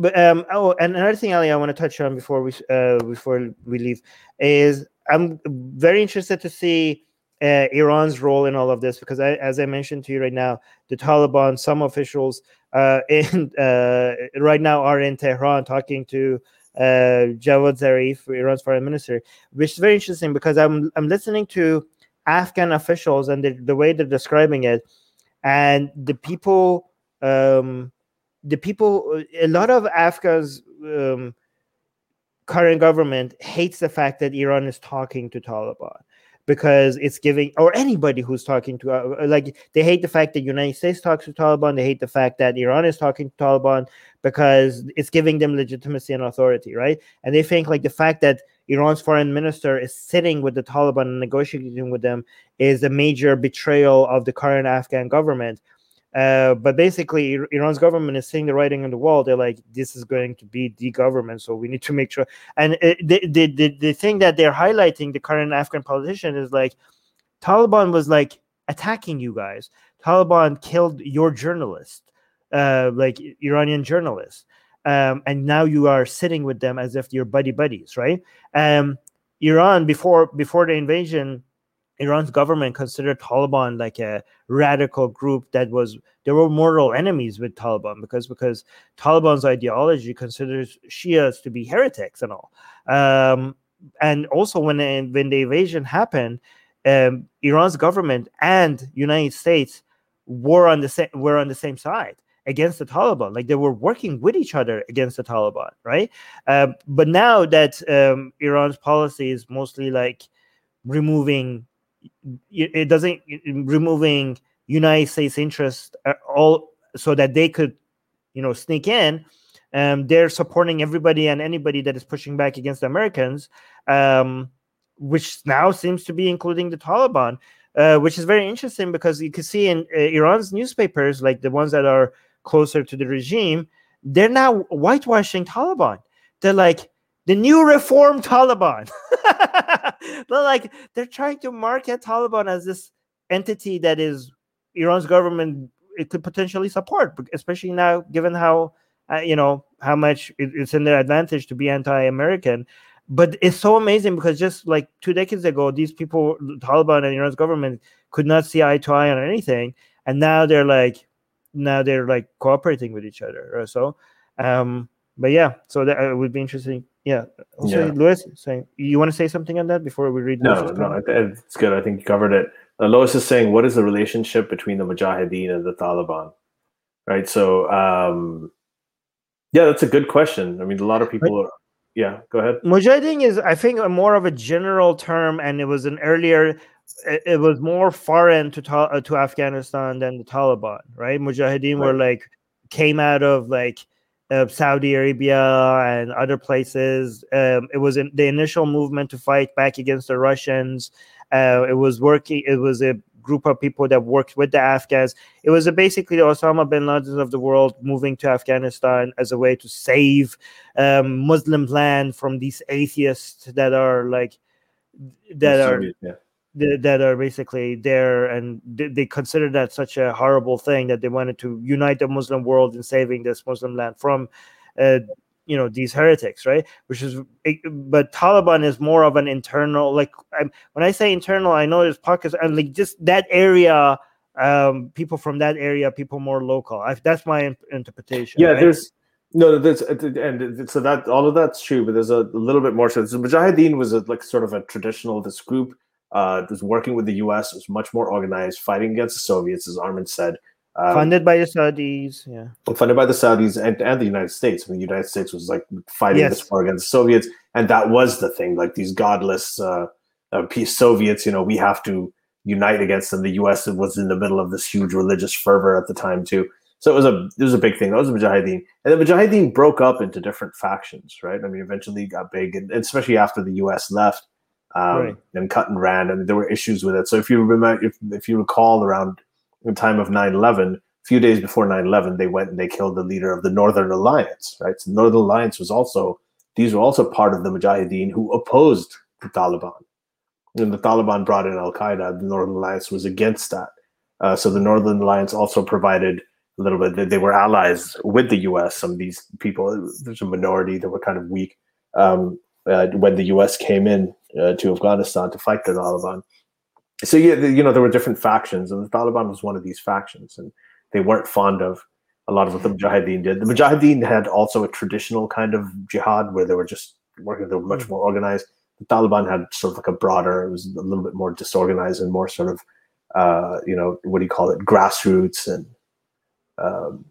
C: but um oh and another thing ali i want to touch on before we uh before we leave is i'm very interested to see uh, Iran's role in all of this because, I, as I mentioned to you right now, the Taliban, some officials uh, in uh, right now are in Tehran talking to uh, Javad Zarif, Iran's foreign minister, which is very interesting because I'm I'm listening to Afghan officials and the, the way they're describing it, and the people, um, the people, a lot of Afghans. Um, current government hates the fact that Iran is talking to Taliban because it's giving or anybody who's talking to uh, uh, like they hate the fact that united states talks to taliban they hate the fact that iran is talking to taliban because it's giving them legitimacy and authority right? And they think like the fact that iran's foreign minister is sitting with the taliban and negotiating with them is a major betrayal of the current afghan government uh, but basically, Iran's government is seeing the writing on the wall. They're like, this is going to be the government, so we need to make sure. And the, the, the, the thing that they're highlighting, the current Afghan politician, is like, Taliban was like attacking you guys. Taliban killed your journalist, uh, like Iranian journalists. Um, and now you are sitting with them as if you're buddy buddies, right? Um, Iran before before the invasion Iran's government considered Taliban like a radical group that was there were mortal enemies with Taliban because because Taliban's ideology considers Shias to be heretics and all. Um, and also when when the invasion happened, um, Iran's government and United States were on the same were on the same side against the Taliban. Like they were working with each other against the Taliban, right? Um, but now that um, Iran's policy is mostly like removing it doesn't removing United States interest all so that they could, you know, sneak in. Um, they're supporting everybody and anybody that is pushing back against Americans, um, which now seems to be including the Taliban. uh, which is very interesting because you can see in uh, Iran's newspapers, like the ones that are closer to the regime, they're now whitewashing Taliban. They're like the new reform Taliban. they're like they're trying to market Taliban as this entity that is Iran's government it could potentially support, especially now given how uh, you know how much it, it's in their advantage to be anti-American. But it's so amazing because just like two decades ago, these people, Taliban and Iran's government, could not see eye to eye on anything, and now they're like, now they're like cooperating with each other. So, um, but yeah, so that uh, would be interesting. Yeah. Also, yeah. Louis, saying you want to say something on that before we read?
B: No, no, it's good. I think you covered it. Uh, Lois is saying, what is the relationship between the Mujahideen and the Taliban? Right. So, um, yeah, that's a good question. I mean, a lot of people. Are, yeah, go ahead.
C: Mujahideen is, I think, a more of a general term, and it was an earlier. It, was more foreign to uh, to Afghanistan than the Taliban, right? Mujahideen right. were like came out of like uh, Saudi Arabia and other places. Um, it was in the initial movement to fight back against the Russians. Uh, it was working. It was a group of people that worked with the Afghans. It was basically the Osama bin Laden of the world moving to Afghanistan as a way to save um, Muslim land from these atheists that are like that are yeah. That are basically there, and they, they consider that such a horrible thing that they wanted to unite the Muslim world in saving this Muslim land from. Uh, you know these heretics right which is but taliban is more of an internal like I'm, when i say internal i know there's pockets and like just that area um people from that area people more local I, that's my interpretation
B: yeah right? there's no there's and so that all of that's true but there's a, little bit more so the mujahideen was a, like sort of a traditional this group uh was working with the us was much more organized fighting against the soviets as armin said
C: um, funded by the Saudis, yeah.
B: Funded by the Saudis and, and the United States. I mean, the United States was like fighting yes. this war against the Soviets, and that was the thing. Like these godless uh, uh, peace Soviets, you know, we have to unite against them. The U.S. was in the middle of this huge religious fervor at the time too. So it was a it was a big thing. That was the Mujahideen, and the Mujahideen broke up into different factions, right? I mean, eventually got big, and especially after the U.S. left um, right. and cut and ran, and there were issues with it. So if you remember, if, if you recall, around the time of 9-11 a few days before 9-11 they went and they killed the leader of the northern alliance right? So northern alliance was also these were also part of the mujahideen who opposed the taliban. And the taliban brought in al-qaeda. The northern alliance was against that. Uh, so the northern alliance also provided a little bit they were allies with the us some of these people there's a minority that were kind of weak um, uh, when the us came in uh, to afghanistan to fight the taliban so yeah, you know there were different factions, and the Taliban was one of these factions, and they weren't fond of a lot of what the Mujahideen did. The Mujahideen had also a traditional kind of jihad where they were just working; they were much hmm. more organized. The Taliban had sort of like a broader, it was a little bit more disorganized and more sort of, uh, you know, what do you call it, grassroots and um,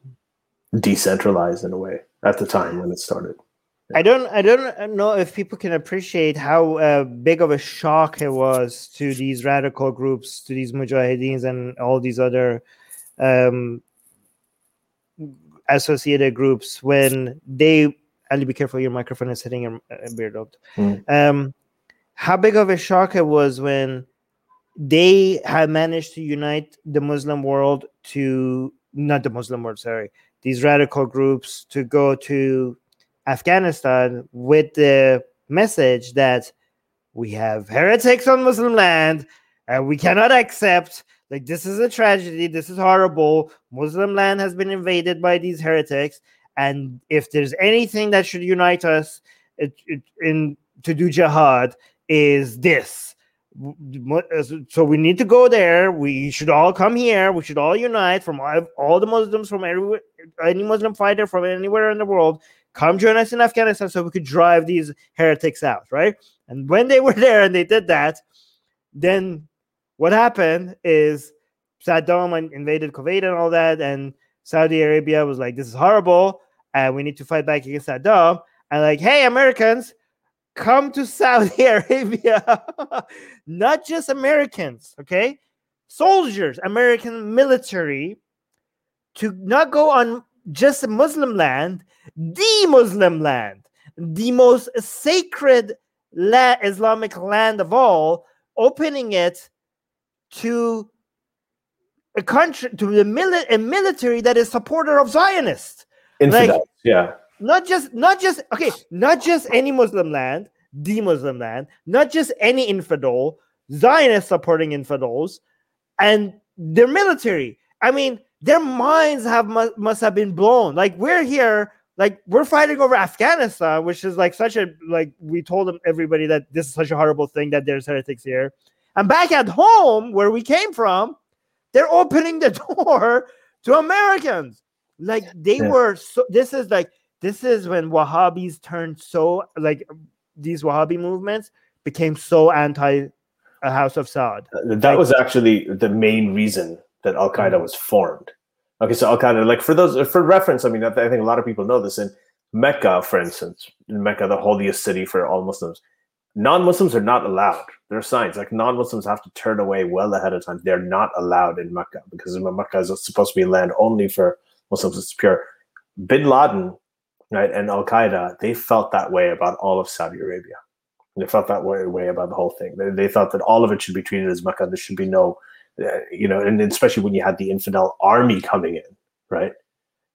B: decentralized in a way at the time when it started.
C: I don't I don't know if people can appreciate how uh, big of a shock it was to these radical groups, to these mujahideens and all these other um, associated groups when they. Ali, be careful! Your microphone is hitting your uh, beard out. Mm. Um, how big of a shock it was when they had managed to unite the Muslim world to not the Muslim world, sorry, these radical groups to go to Afghanistan with the message that we have heretics on Muslim land and we cannot accept like this is a tragedy this is horrible. Muslim land has been invaded by these heretics. And if there's anything that should unite us it, it, in to do jihad is this. Uh, so we need to go there. We should all come here. We should all unite from all, all the muslims from everywhere any muslim fighter from anywhere in the world come join us in Afghanistan so we could drive these heretics out, right? And when they were there and they did that, then what happened is Saddam invaded Kuwait and all that, and Saudi Arabia was like, "This is horrible, and we need to fight back against Saddam." And like, hey, Americans, come to Saudi Arabia. Not just Americans, okay? Soldiers, American military, to not go on just a Muslim land, the Muslim land, the most sacred la- Islamic land of all, opening it to a country to the mili- a military that is supporter of Zionists.
B: Infidels, like, yeah.
C: Not just not just okay, not just any Muslim land, the Muslim land, not just any infidel, Zionists supporting infidels, and their military. I mean, their minds have must, must have been blown. Like we're here, like we're fighting over Afghanistan, which is like such a like we told them everybody that this is such a horrible thing that there's heretics here. And back at home, where we came from, they're opening the door to Americans. Like they yeah. were so this is like this is when Wahhabis turned so like these Wahhabi movements became so anti a House of Saud.
B: Uh, that like, was actually the main reason that Al Qaeda was formed. Okay, so Al Qaeda, like for those for reference, I mean, I think a lot of people know this. In Mecca, for instance, in Mecca, the holiest city for all Muslims, non-Muslims are not allowed. There are signs like non-Muslims have to turn away well ahead of time. They're not allowed in Mecca because Mecca is supposed to be land only for Muslims. It's pure. Bin Laden, right, and Al Qaeda, they felt that way about all of Saudi Arabia. They felt that way, way about the whole thing. They, they thought that all of it should be treated as Mecca. There should be no, you know, and especially when you had the infidel army coming in, right,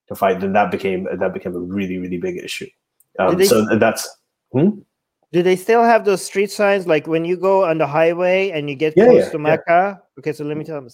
B: to fight, then that became that became a really really big issue. Um, they, so that's. Hmm?
C: Do they still have those street signs like when you go on the highway and you get yeah, close yeah, to Mecca? Yeah. Okay, so let me tell you.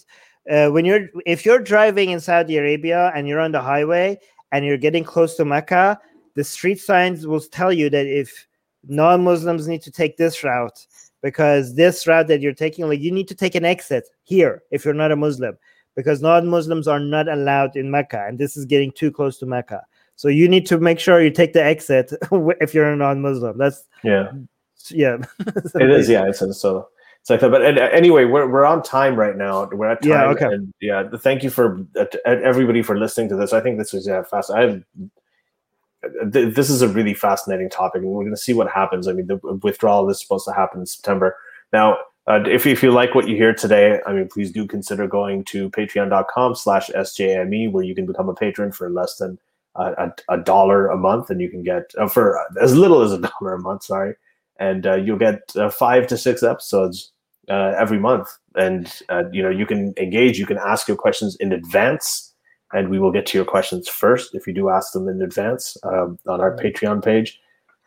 C: Uh, when you're if you're driving in Saudi Arabia and you're on the highway and you're getting close to Mecca, the street signs will tell you that if non-Muslims need to take this route because this route that you're taking, like you need to take an exit here if you're not a Muslim, because non-Muslims are not allowed in Mecca, and this is getting too close to Mecca. So you need to make sure you take the exit if you're a non-Muslim. That's
B: yeah,
C: yeah.
B: it is. Yeah, it's so it's like that. But anyway, we're we're on time right now. We're at time.
C: Yeah. Okay.
B: And yeah. Thank you for uh, everybody for listening to this. I think this was yeah fast. I this is a really fascinating topic, and we're going to see what happens. I mean, the withdrawal is supposed to happen in September. Now, uh, if, if you like what you hear today, I mean, please do consider going to patreon.com slash SJME, where you can become a patron for less than a, a dollar a month, and you can get uh, for as little as a dollar a month. Sorry, and uh, you'll get uh, five to six episodes uh, every month, and uh, you know you can engage. You can ask your questions in advance, and we will get to your questions first if you do ask them in advance um, on our Patreon page.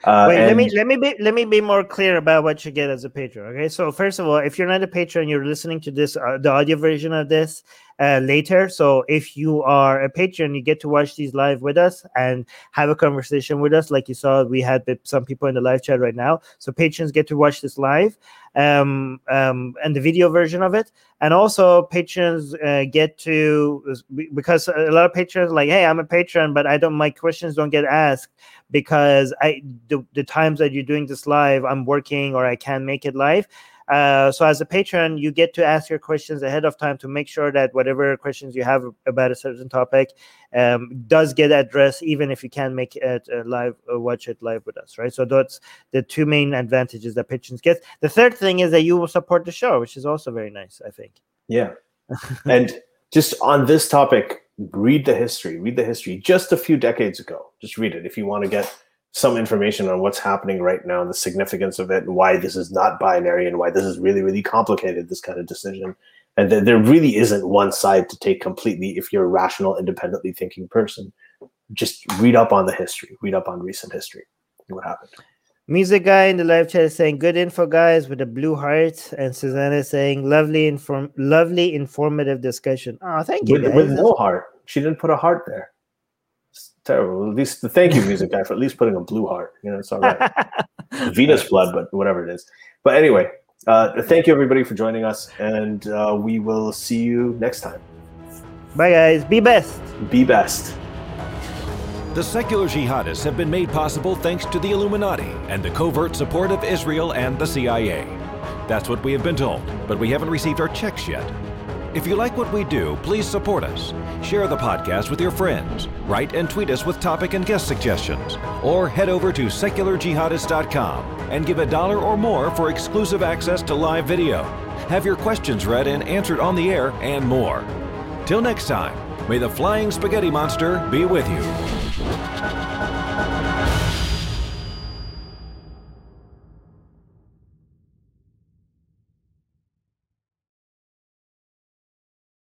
C: Uh, Wait, and... let me let me be let me be more clear about what you get as a patron. Okay, so first of all, if you're not a patron, you're listening to this uh, the audio version of this uh, later. So if you are a patron, you get to watch these live with us and have a conversation with us, like you saw we had some people in the live chat right now. So patrons get to watch this live, um, um, and the video version of it. And also, patrons uh, get to because a lot of patrons like, hey, I'm a patron, but I don't my questions don't get asked because I the, the times that you're doing this live, I'm working or I can't make it live. Uh, so as a patron, you get to ask your questions ahead of time to make sure that whatever questions you have about a certain topic um, does get addressed, even if you can't make it uh, live or uh, watch it live with us, right? So that's the two main advantages that patrons get. The third thing is that you will support the show, which is also very nice, I think.
B: Yeah, and just on this topic, read the history. Read the history just a few decades ago. Just read it if you want to get some information on what's happening right now and the significance of it and why this is not binary and why this is really really complicated this kind of decision. And th- there really isn't one side to take completely if you're a rational independently thinking person. Just read up on the history read up on recent history what happened.
C: Music guy in the live chat is saying good info guys with a blue heart. And susanna is saying lovely inform lovely informative discussion. Oh thank you
B: with, with no heart. She didn't put a heart there terrible. At least the thank you music guy for at least putting a blue heart. You know, it's all right. Venus blood, but whatever it is. But anyway, uh, thank you everybody for joining us, and uh, we will see you next time.
C: Bye, guys. Be best.
B: Be best.
A: The secular jihadists have been made possible thanks to the Illuminati and the covert support of Israel and the CIA. That's what we have been told, but we haven't received our checks yet. If you like what we do, please support us. Share the podcast with your friends. Write and tweet us with topic and guest suggestions. Or head over to secularjihadist.com and give a dollar or more for exclusive access to live video. Have your questions read and answered on the air, and more. Till next time, may the flying spaghetti monster be with you.